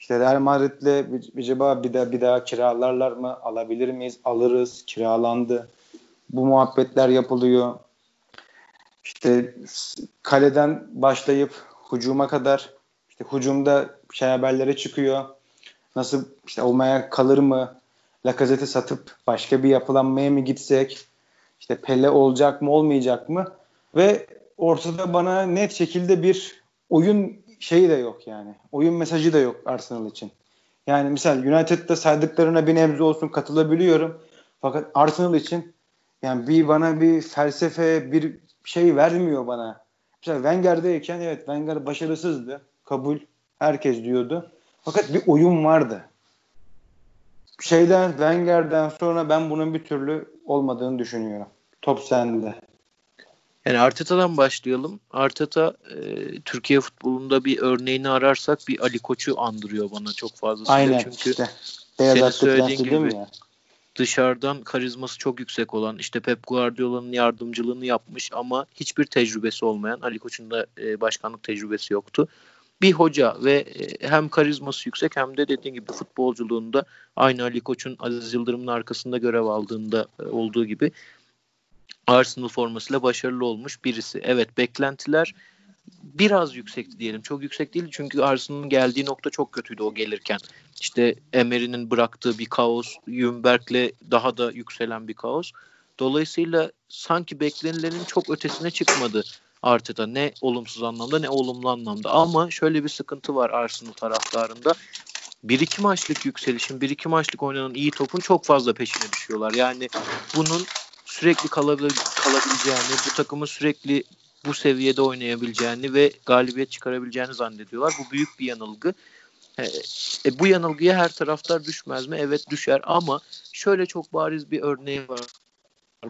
İşte Real Madrid'le acaba bir daha bir daha kiralarlar mı? Alabilir miyiz? Alırız. Kiralandı. Bu muhabbetler yapılıyor. İşte kaleden başlayıp hücuma kadar işte hücumda şey haberlere çıkıyor. Nasıl işte olmaya kalır mı? Lacazette'i satıp başka bir yapılanmaya mı gitsek? İşte Pele olacak mı olmayacak mı? Ve ortada bana net şekilde bir oyun şeyi de yok yani. Oyun mesajı da yok Arsenal için. Yani misal United'da saydıklarına bir nebze olsun katılabiliyorum. Fakat Arsenal için yani bir bana bir felsefe, bir şey vermiyor bana. Mesela Wenger'deyken evet Wenger başarısızdı. Kabul. Herkes diyordu. Fakat bir oyun vardı. Şeyden Wenger'den sonra ben bunun bir türlü olmadığını düşünüyorum. Top sende. Yani Arteta'dan başlayalım. Arteta e, Türkiye futbolunda bir örneğini ararsak bir Ali Koç'u andırıyor bana çok fazla. Aynen Çünkü işte. Beyaz senin söylediğin gibi ya. Dışarıdan karizması çok yüksek olan işte Pep Guardiola'nın yardımcılığını yapmış ama hiçbir tecrübesi olmayan Ali Koç'un da e, başkanlık tecrübesi yoktu. Bir hoca ve e, hem karizması yüksek hem de dediğin gibi futbolculuğunda aynı Ali Koç'un Aziz Yıldırım'ın arkasında görev aldığında e, olduğu gibi Arsenal formasıyla başarılı olmuş birisi. Evet beklentiler biraz yüksekti diyelim. Çok yüksek değil çünkü Arsenal'ın geldiği nokta çok kötüydü o gelirken. İşte Emery'nin bıraktığı bir kaos, Jumberg'le daha da yükselen bir kaos. Dolayısıyla sanki beklenilenin çok ötesine çıkmadı Arteta. Ne olumsuz anlamda ne olumlu anlamda. Ama şöyle bir sıkıntı var Arsenal taraftarında. Bir iki maçlık yükselişin, bir iki maçlık oynanan iyi topun çok fazla peşine düşüyorlar. Yani bunun sürekli kalabileceğini, bu takımı sürekli bu seviyede oynayabileceğini ve galibiyet çıkarabileceğini zannediyorlar. Bu büyük bir yanılgı. E, bu yanılgıya her taraftar düşmez mi? Evet düşer ama şöyle çok bariz bir örneği var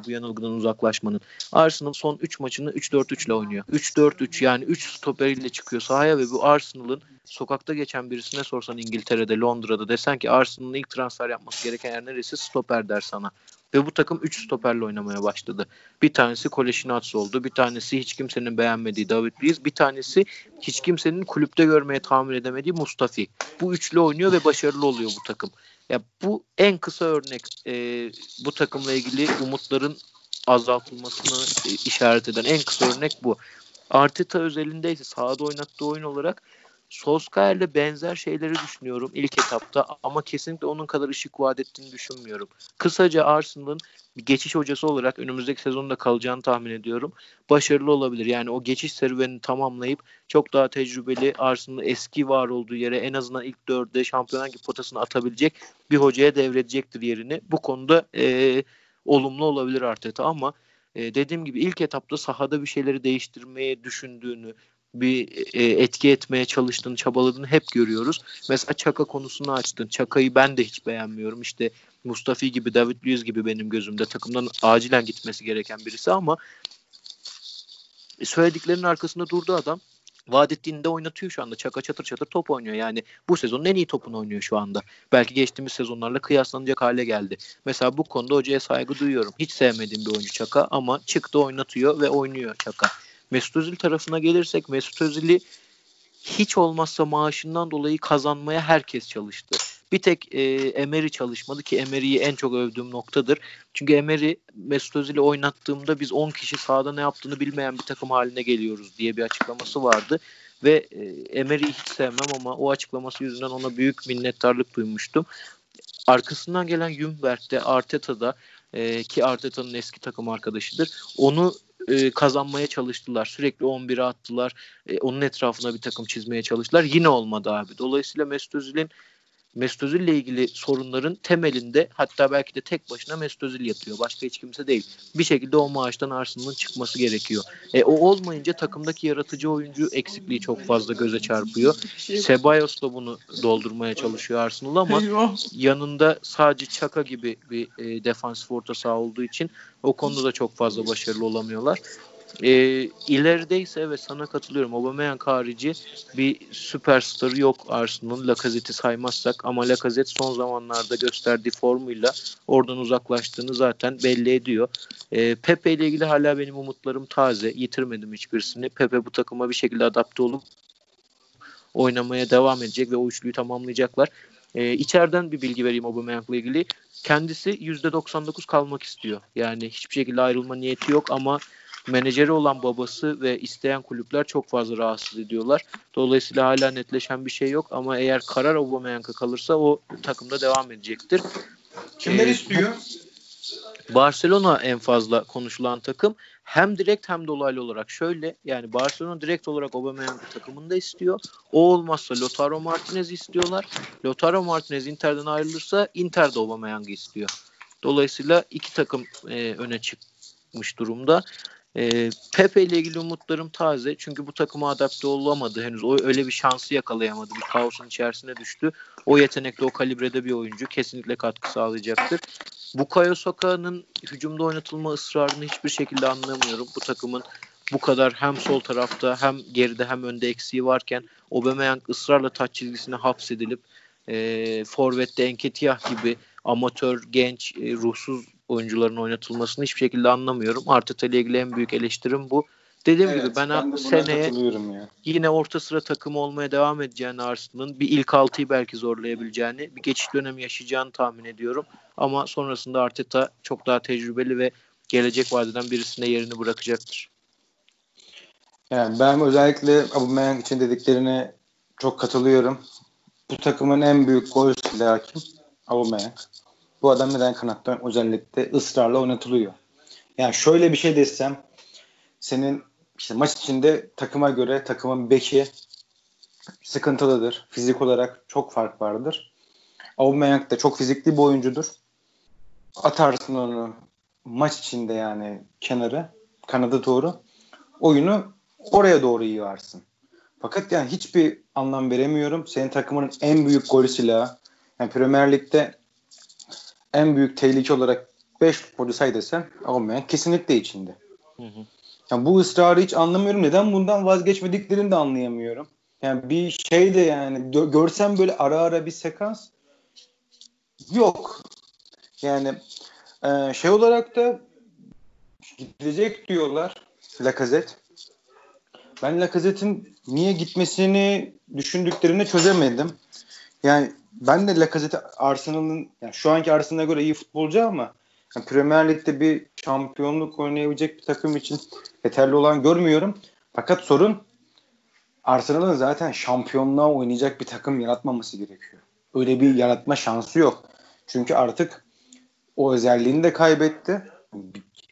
bu yanılgıdan uzaklaşmanın. Arsenal son 3 maçını 3-4-3 ile oynuyor. 3-4-3 yani 3 stoperiyle çıkıyor sahaya ve bu Arsenal'ın sokakta geçen birisine sorsan İngiltere'de, Londra'da desen ki Arsenal'ın ilk transfer yapması gereken yer neresi? Stoper der sana. Ve bu takım 3 stoperle oynamaya başladı. Bir tanesi Koleşinats oldu. Bir tanesi hiç kimsenin beğenmediği David Luiz. Bir tanesi hiç kimsenin kulüpte görmeye tahammül edemediği Mustafi. Bu üçlü oynuyor ve başarılı oluyor bu takım. Ya bu en kısa örnek e, bu takımla ilgili umutların azaltılmasını e, işaret eden en kısa örnek bu. Arteta özelinde ise sahada oynattığı oyun olarak Solskjaer'le benzer şeyleri düşünüyorum ilk etapta ama kesinlikle onun kadar ışık vaat ettiğini düşünmüyorum. Kısaca Arsenal'ın geçiş hocası olarak önümüzdeki sezonda kalacağını tahmin ediyorum. Başarılı olabilir. Yani o geçiş serüvenini tamamlayıp çok daha tecrübeli Arsenal'ın eski var olduğu yere en azından ilk dörde şampiyonlar gibi potasını atabilecek bir hocaya devredecektir yerini. Bu konuda e, olumlu olabilir Arteta ama e, dediğim gibi ilk etapta sahada bir şeyleri değiştirmeye düşündüğünü, bir e, etki etmeye çalıştığını, çabaladığını hep görüyoruz. Mesela Çaka konusunu açtın. Çaka'yı ben de hiç beğenmiyorum. İşte Mustafi gibi, David Luiz gibi benim gözümde takımdan acilen gitmesi gereken birisi ama söylediklerinin arkasında durdu adam. Vaat oynatıyor şu anda. Çaka çatır çatır top oynuyor. Yani bu sezonun en iyi topunu oynuyor şu anda. Belki geçtiğimiz sezonlarla kıyaslanacak hale geldi. Mesela bu konuda hocaya saygı duyuyorum. Hiç sevmediğim bir oyuncu Çaka ama çıktı oynatıyor ve oynuyor Çaka. Mesut Özil tarafına gelirsek Mesut Özil'i hiç olmazsa maaşından dolayı kazanmaya herkes çalıştı. Bir tek e, Emery çalışmadı ki Emery'yi en çok övdüğüm noktadır. Çünkü Emery Mesut Özil'i oynattığımda biz 10 kişi sahada ne yaptığını bilmeyen bir takım haline geliyoruz diye bir açıklaması vardı. Ve e, Emery'yi hiç sevmem ama o açıklaması yüzünden ona büyük minnettarlık duymuştum. Arkasından gelen Jumberg'de, Arteta'da e, ki Arteta'nın eski takım arkadaşıdır. Onu e, kazanmaya çalıştılar. Sürekli 11'e attılar. E, onun etrafına bir takım çizmeye çalıştılar. Yine olmadı abi. Dolayısıyla Mesut Özil'in Mesut Özil ile ilgili sorunların temelinde hatta belki de tek başına Mesut Özil yatıyor. Başka hiç kimse değil. Bir şekilde o maaştan Arsenal'ın çıkması gerekiyor. E, o olmayınca takımdaki yaratıcı oyuncu eksikliği çok fazla göze çarpıyor. Sebayos da bunu doldurmaya çalışıyor Arsenal ama yanında sadece Çaka gibi bir e, defansif orta saha olduğu için o konuda da çok fazla başarılı olamıyorlar. E, ileride ise evet sana katılıyorum. Aubameyang harici bir süperstar yok Arsenal'ın Lacazette'i saymazsak ama Lacazette son zamanlarda gösterdiği formuyla oradan uzaklaştığını zaten belli ediyor. E, Pepe ile ilgili hala benim umutlarım taze. Yitirmedim hiçbirisini. Pepe bu takıma bir şekilde adapte olup oynamaya devam edecek ve o üçlüyü tamamlayacaklar. E, içeriden bir bilgi vereyim Aubameyang'la ilgili. kendisi %99 kalmak istiyor. Yani hiçbir şekilde ayrılma niyeti yok ama menajeri olan babası ve isteyen kulüpler çok fazla rahatsız ediyorlar. Dolayısıyla hala netleşen bir şey yok ama eğer karar Aubameyang'a kalırsa o takımda devam edecektir. Kimler ee, istiyor? Barcelona en fazla konuşulan takım. Hem direkt hem dolaylı olarak şöyle yani Barcelona direkt olarak Aubameyang takımında istiyor. O olmazsa Lautaro Martinez istiyorlar. Lautaro Martinez Inter'den ayrılırsa Inter de Aubameyang'ı istiyor. Dolayısıyla iki takım e, öne çıkmış durumda. E, Pepe ile ilgili umutlarım taze. Çünkü bu takıma adapte olamadı henüz. O öyle bir şansı yakalayamadı. Bir kaosun içerisine düştü. O yetenekte, o kalibrede bir oyuncu. Kesinlikle katkı sağlayacaktır. Bukayo Saka'nın hücumda oynatılma ısrarını hiçbir şekilde anlamıyorum. Bu takımın bu kadar hem sol tarafta hem geride hem önde eksiği varken Aubameyang ısrarla taç çizgisine hapsedilip e, Forvet'te Enketiah gibi amatör, genç, e, ruhsuz oyuncuların oynatılmasını hiçbir şekilde anlamıyorum. Arteta ile ilgili en büyük eleştirim bu. Dediğim evet, gibi ben, ben seneye yine orta sıra takımı olmaya devam edeceğini Arsenal'ın bir ilk altıyı belki zorlayabileceğini, bir geçiş dönemi yaşayacağını tahmin ediyorum. Ama sonrasında Arteta çok daha tecrübeli ve gelecek vadeden birisine yerini bırakacaktır. Yani ben özellikle Aubameyang için dediklerine çok katılıyorum. Bu takımın en büyük gol silahı kim? Aubameyang. Bu adam neden kanattan özellikle ısrarla oynatılıyor. Yani şöyle bir şey desem senin işte maç içinde takıma göre takımın beki sıkıntılıdır. Fizik olarak çok fark vardır. Aubameyang da çok fizikli bir oyuncudur. Atarsın onu maç içinde yani kenarı, kanadı doğru. Oyunu oraya doğru yiyorsun. Fakat yani hiçbir anlam veremiyorum. Senin takımının en büyük gol silahı. Yani Premier Lig'de en büyük tehlike olarak 5 futbolcu say desem Aubameyang kesinlikle içinde. Hı hı. Yani bu ısrarı hiç anlamıyorum. Neden bundan vazgeçmediklerini de anlayamıyorum. Yani bir şey de yani görsem böyle ara ara bir sekans yok. Yani e, şey olarak da gidecek diyorlar Lacazette. Ben Lacazette'in niye gitmesini düşündüklerini çözemedim. Yani ben de Lacazette Arsenal'ın yani şu anki Arsenal'a göre iyi futbolcu ama yani Premier Lig'de bir şampiyonluk oynayabilecek bir takım için yeterli olan görmüyorum. Fakat sorun Arsenal'ın zaten şampiyonluğa oynayacak bir takım yaratmaması gerekiyor. Öyle bir yaratma şansı yok. Çünkü artık o özelliğini de kaybetti.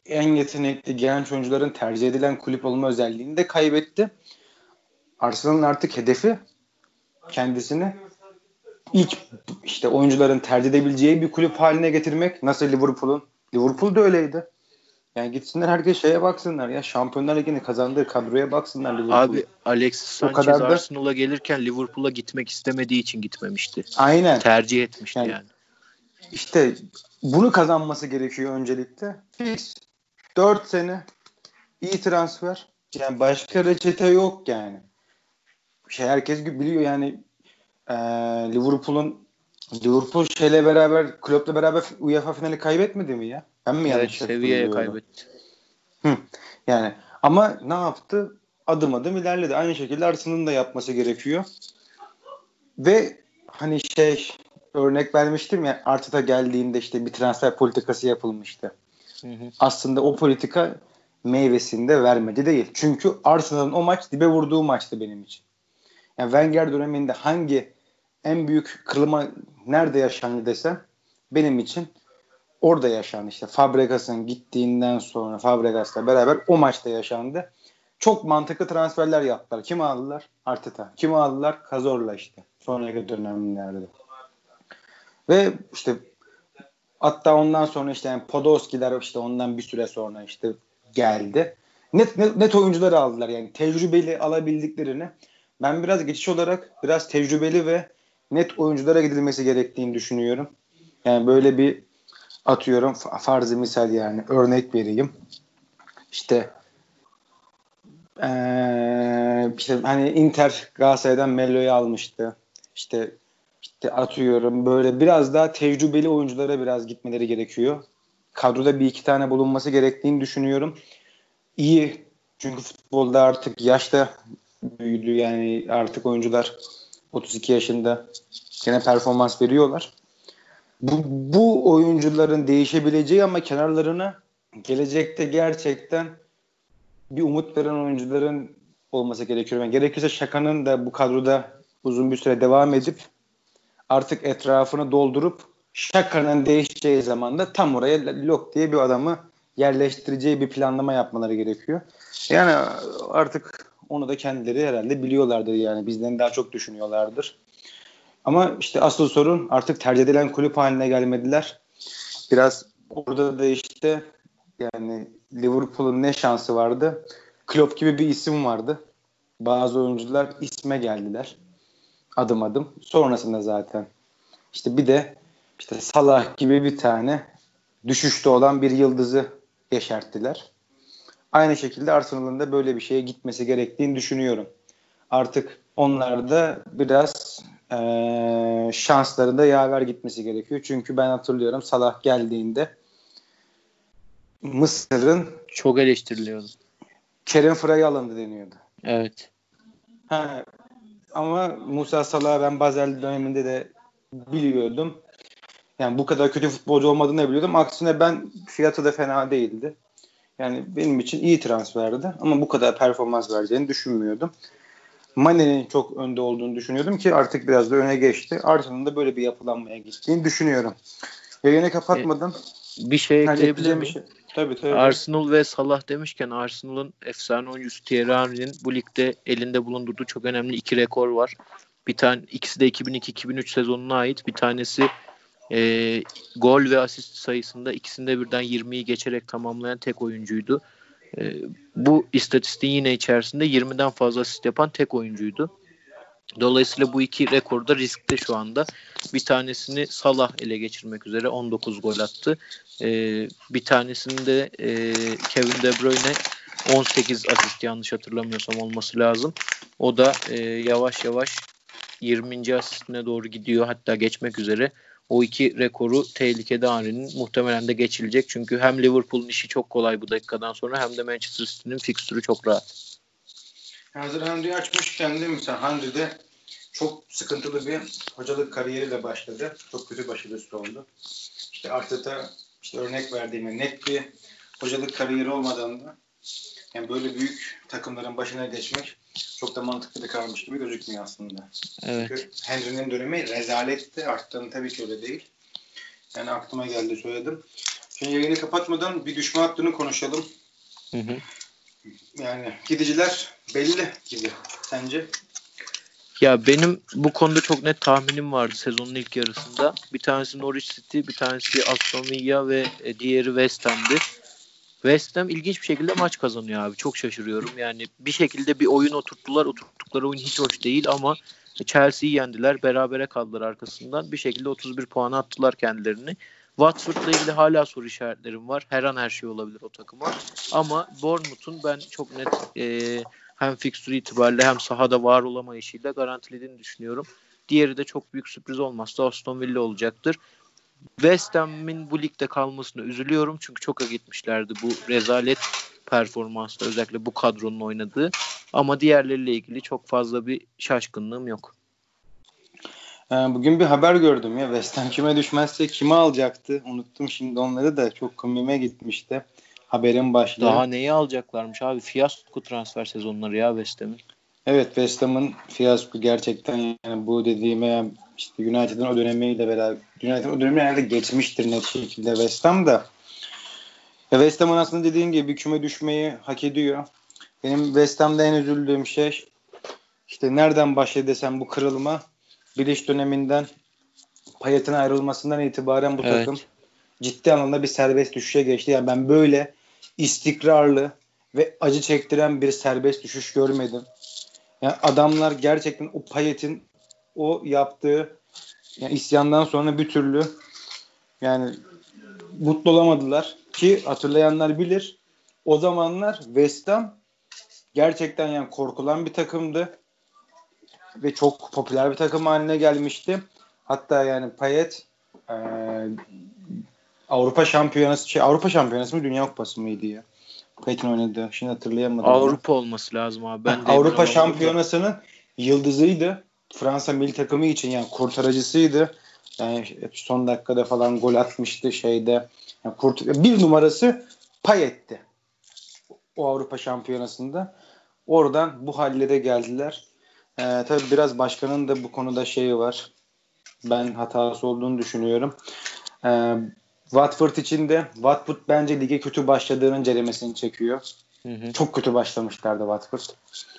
En yetenekli genç oyuncuların tercih edilen kulüp olma özelliğini de kaybetti. Arsenal'ın artık hedefi kendisini ilk işte oyuncuların tercih edebileceği bir kulüp haline getirmek. Nasıl Liverpool'un? Liverpool da öyleydi. Yani gitsinler herkes şeye baksınlar ya Şampiyonlar Ligi'ni kazandığı kadroya baksınlar Liverpool. Abi Alexis Sanchez kadar da... Arsenal'a gelirken Liverpool'a gitmek istemediği için gitmemişti. Aynen. Tercih etmişti yani. yani. İşte bunu kazanması gerekiyor öncelikle. Fix. 4 sene iyi transfer. Yani başka reçete yok yani. Şey herkes biliyor yani e, Liverpool'un Liverpool şeyle beraber Klopp'la beraber UEFA finali kaybetmedi mi ya? Ben mi yanlış evet, seviyeye kaybetti. Hı. Yani ama ne yaptı? Adım adım ilerledi. Aynı şekilde Arsenal'ın da yapması gerekiyor. Ve hani şey örnek vermiştim ya Arteta geldiğinde işte bir transfer politikası yapılmıştı. Hı hı. Aslında o politika meyvesini de vermedi değil. Çünkü Arsenal'ın o maç dibe vurduğu maçtı benim için. Yani Wenger döneminde hangi en büyük kırılma nerede yaşandı desem benim için orada yaşandı. İşte Fabregas'ın gittiğinden sonra Fabregas'la beraber o maçta yaşandı. Çok mantıklı transferler yaptılar. Kim aldılar? Arteta. Kim aldılar? Kazorla işte. Sonraki dönemlerde. Ve işte hatta ondan sonra işte yani Podolski'ler işte ondan bir süre sonra işte geldi. Net, net, net oyuncuları aldılar yani tecrübeli alabildiklerini. Ben biraz geçiş olarak biraz tecrübeli ve net oyunculara gidilmesi gerektiğini düşünüyorum. Yani böyle bir atıyorum farzı misal yani örnek vereyim. İşte ee, işte hani Inter Galatasaray'dan Mello'yu almıştı. İşte işte atıyorum böyle biraz daha tecrübeli oyunculara biraz gitmeleri gerekiyor. Kadroda bir iki tane bulunması gerektiğini düşünüyorum. İyi çünkü futbolda artık yaşta büyüdü yani artık oyuncular 32 yaşında gene performans veriyorlar. bu, bu oyuncuların değişebileceği ama kenarlarına gelecekte gerçekten bir umut veren oyuncuların olması gerekiyor. Yani gerekirse Şaka'nın da bu kadroda uzun bir süre devam edip artık etrafını doldurup Şaka'nın değişeceği zaman da tam oraya Lok diye bir adamı yerleştireceği bir planlama yapmaları gerekiyor. Yani artık onu da kendileri herhalde biliyorlardır yani bizden daha çok düşünüyorlardır. Ama işte asıl sorun artık tercih edilen kulüp haline gelmediler. Biraz orada da işte yani Liverpool'un ne şansı vardı? Klopp gibi bir isim vardı. Bazı oyuncular isme geldiler. Adım adım. Sonrasında zaten işte bir de işte Salah gibi bir tane düşüşte olan bir yıldızı yeşerttiler. Aynı şekilde Arsenal'ın da böyle bir şeye gitmesi gerektiğini düşünüyorum. Artık onlar da biraz e, şansları da yaver gitmesi gerekiyor. Çünkü ben hatırlıyorum Salah geldiğinde Mısır'ın çok eleştiriliyordu. Kerem Frey alındı deniyordu. Evet. Ha, ama Musa Salah'ı ben Basel döneminde de biliyordum. Yani bu kadar kötü futbolcu olmadığını biliyordum. Aksine ben fiyatı da fena değildi. Yani benim için iyi transferdi ama bu kadar performans vereceğini düşünmüyordum. Mane'nin çok önde olduğunu düşünüyordum ki artık biraz da öne geçti. Arsenal'ın da böyle bir yapılanmaya gittiğini düşünüyorum. Yayını kapatmadım. E, bir şey ekleyebilir miyim? Şey. Tabii tabii. Arsenal ve Salah demişken Arsenal'ın efsane oyuncusu Thierry Henry'nin bu ligde elinde bulundurduğu çok önemli iki rekor var. Bir tane ikisi de 2002-2003 sezonuna ait. Bir tanesi e, gol ve asist sayısında ikisinde birden 20'yi geçerek tamamlayan tek oyuncuydu. E, bu istatistiğin yine içerisinde 20'den fazla asist yapan tek oyuncuydu. Dolayısıyla bu iki rekor da riskte şu anda. Bir tanesini Salah ele geçirmek üzere 19 gol attı. Ee, bir tanesini de e, Kevin De Bruyne 18 asist yanlış hatırlamıyorsam olması lazım. O da e, yavaş yavaş 20. asistine doğru gidiyor hatta geçmek üzere. O iki rekoru tehlikede Henry'nin muhtemelen de geçilecek. Çünkü hem Liverpool'un işi çok kolay bu dakikadan sonra hem de Manchester City'nin fikstürü çok rahat. Hazır Henry'i açmışken değil mi sen? Henry de çok sıkıntılı bir hocalık kariyeriyle başladı. Çok kötü başarısı oldu. İşte Arteta işte örnek verdiğime net bir hocalık kariyeri olmadan da yani böyle büyük takımların başına geçmek çok da mantıklı bir kararmış gibi gözükmüyor aslında. Evet. Çünkü Henry'nin dönemi rezaletti. Arttığını tabii ki öyle değil. Yani aklıma geldi söyledim. Şimdi yayını kapatmadan bir düşme hattını konuşalım. Hı hı. Yani gidiciler belli gibi. Sence? Ya benim bu konuda çok net tahminim vardı sezonun ilk yarısında. Bir tanesi Norwich City, bir tanesi Aston Villa ve e, diğeri West Ham'di. West Ham ilginç bir şekilde maç kazanıyor abi. Çok şaşırıyorum. Yani bir şekilde bir oyun oturttular. Oturttukları oyun hiç hoş değil ama Chelsea'yi yendiler. Berabere kaldılar arkasından. Bir şekilde 31 puan attılar kendilerini. Watford'la ilgili hala soru işaretlerim var. Her an her şey olabilir o takıma. Ama Bournemouth'un ben çok net e, hem fikstür itibariyle hem sahada var olamayışıyla garantilediğini düşünüyorum. Diğeri de çok büyük sürpriz olmazsa Aston Villa olacaktır. West Ham'in bu ligde kalmasına üzülüyorum çünkü çok gitmişlerdi bu rezalet performansla özellikle bu kadronun oynadığı. Ama diğerleriyle ilgili çok fazla bir şaşkınlığım yok. Ee, bugün bir haber gördüm ya West Ham kime düşmezse kime alacaktı? Unuttum şimdi onları da çok komime gitmişti. Haberin başlığı. Daha neyi alacaklarmış abi? Fiyasko transfer sezonları ya West Ham'in. Evet West Ham'ın fiyasko gerçekten yani bu dediğime işte United'ın o dönemiyle beraber United'ın o dönemi herhalde geçmiştir net şekilde West Ham da. Ya West Ham'ın aslında dediğin gibi küme düşmeyi hak ediyor. Benim West Ham'da en üzüldüğüm şey işte nereden başladı desem bu kırılma Bilic döneminden Payet'in ayrılmasından itibaren bu evet. takım ciddi anlamda bir serbest düşüşe geçti. Yani ben böyle istikrarlı ve acı çektiren bir serbest düşüş görmedim. Yani adamlar gerçekten o Payet'in o yaptığı yani isyandan sonra bir türlü yani mutlu olamadılar ki hatırlayanlar bilir. O zamanlar West Ham gerçekten yani korkulan bir takımdı ve çok popüler bir takım haline gelmişti. Hatta yani Payet e, Avrupa Şampiyonası şey Avrupa Şampiyonası mı Dünya Kupası mıydı ya? Payet'in oynadı. Şimdi hatırlayamadım. Avrupa ya. olması lazım abi. Ben Avrupa Şampiyonası'nın yıldızıydı. Fransa milli takımı için yani kurtarıcısıydı. Yani son dakikada falan gol atmıştı şeyde. Yani kurt, bir numarası pay etti. O Avrupa Şampiyonası'nda. Oradan bu hallere geldiler. Ee, tabii biraz başkanın da bu konuda şeyi var. Ben hatası olduğunu düşünüyorum. Ee, Watford için de Watford bence lige kötü başladığının ceremesini çekiyor. Hı hı. Çok kötü başlamışlardı Watford.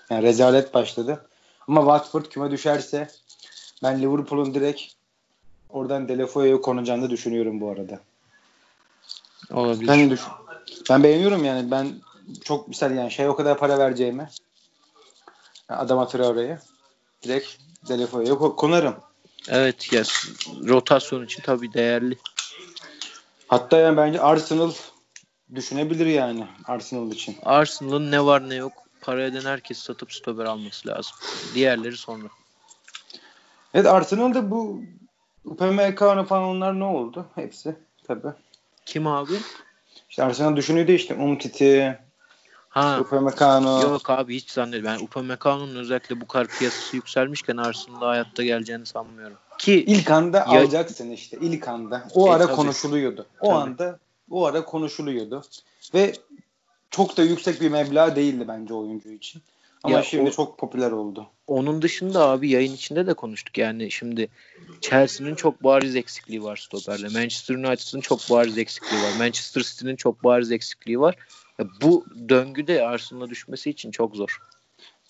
Yani rezalet başladı. Ama Watford küme düşerse ben Liverpool'un direkt oradan Delefoe'ye konacağını düşünüyorum bu arada. Olabilir. Ben, düşün ben beğeniyorum yani. Ben çok misal yani şey o kadar para vereceğimi Adama Traore'ye direkt Delefoe'ye konarım. Evet ya rotasyon için tabii değerli. Hatta yani bence Arsenal düşünebilir yani Arsenal için. Arsenal'ın ne var ne yok para eden herkes satıp stoper alması lazım. Diğerleri sonra. Evet Arsenal'da bu Upamecano falan onlar ne oldu? Hepsi tabii. Kim abi? İşte Arsenal düşünüyordu işte Umtiti, Ha. Upamecano. Yok abi hiç zannetmiyorum. Yani Upamecano'nun özellikle bu kadar piyasası yükselmişken Arsenal'da hayatta geleceğini sanmıyorum. Ki ilk anda ya... alacaksın işte ilk anda. O e, ara tabii. konuşuluyordu. O tabii. anda o ara konuşuluyordu. Ve çok da yüksek bir meblağ değildi bence oyuncu için. Ama ya şimdi o, çok popüler oldu. Onun dışında abi yayın içinde de konuştuk. Yani şimdi Chelsea'nin çok bariz eksikliği var stoperle. Manchester United'ın çok bariz eksikliği var. Manchester City'nin çok bariz eksikliği var. Ya bu döngüde Arsenal'a düşmesi için çok zor.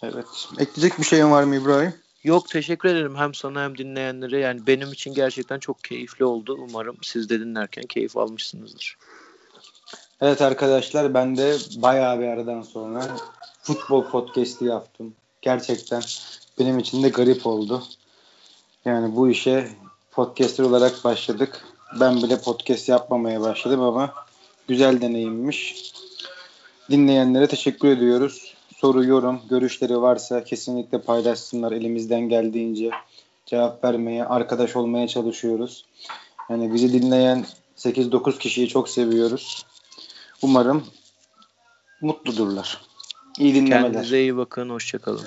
Evet. Ekleyecek bir şeyin var mı İbrahim? Yok teşekkür ederim hem sana hem dinleyenlere. Yani benim için gerçekten çok keyifli oldu. Umarım siz de dinlerken keyif almışsınızdır. Evet arkadaşlar ben de bayağı bir aradan sonra futbol podcast'i yaptım. Gerçekten benim için de garip oldu. Yani bu işe podcaster olarak başladık. Ben bile podcast yapmamaya başladım ama güzel deneyimmiş. Dinleyenlere teşekkür ediyoruz. Soru, yorum, görüşleri varsa kesinlikle paylaşsınlar. Elimizden geldiğince cevap vermeye, arkadaş olmaya çalışıyoruz. Yani bizi dinleyen 8-9 kişiyi çok seviyoruz. Umarım mutludurlar. İyi dinlemeler. Kendinize iyi bakın. Hoşçakalın.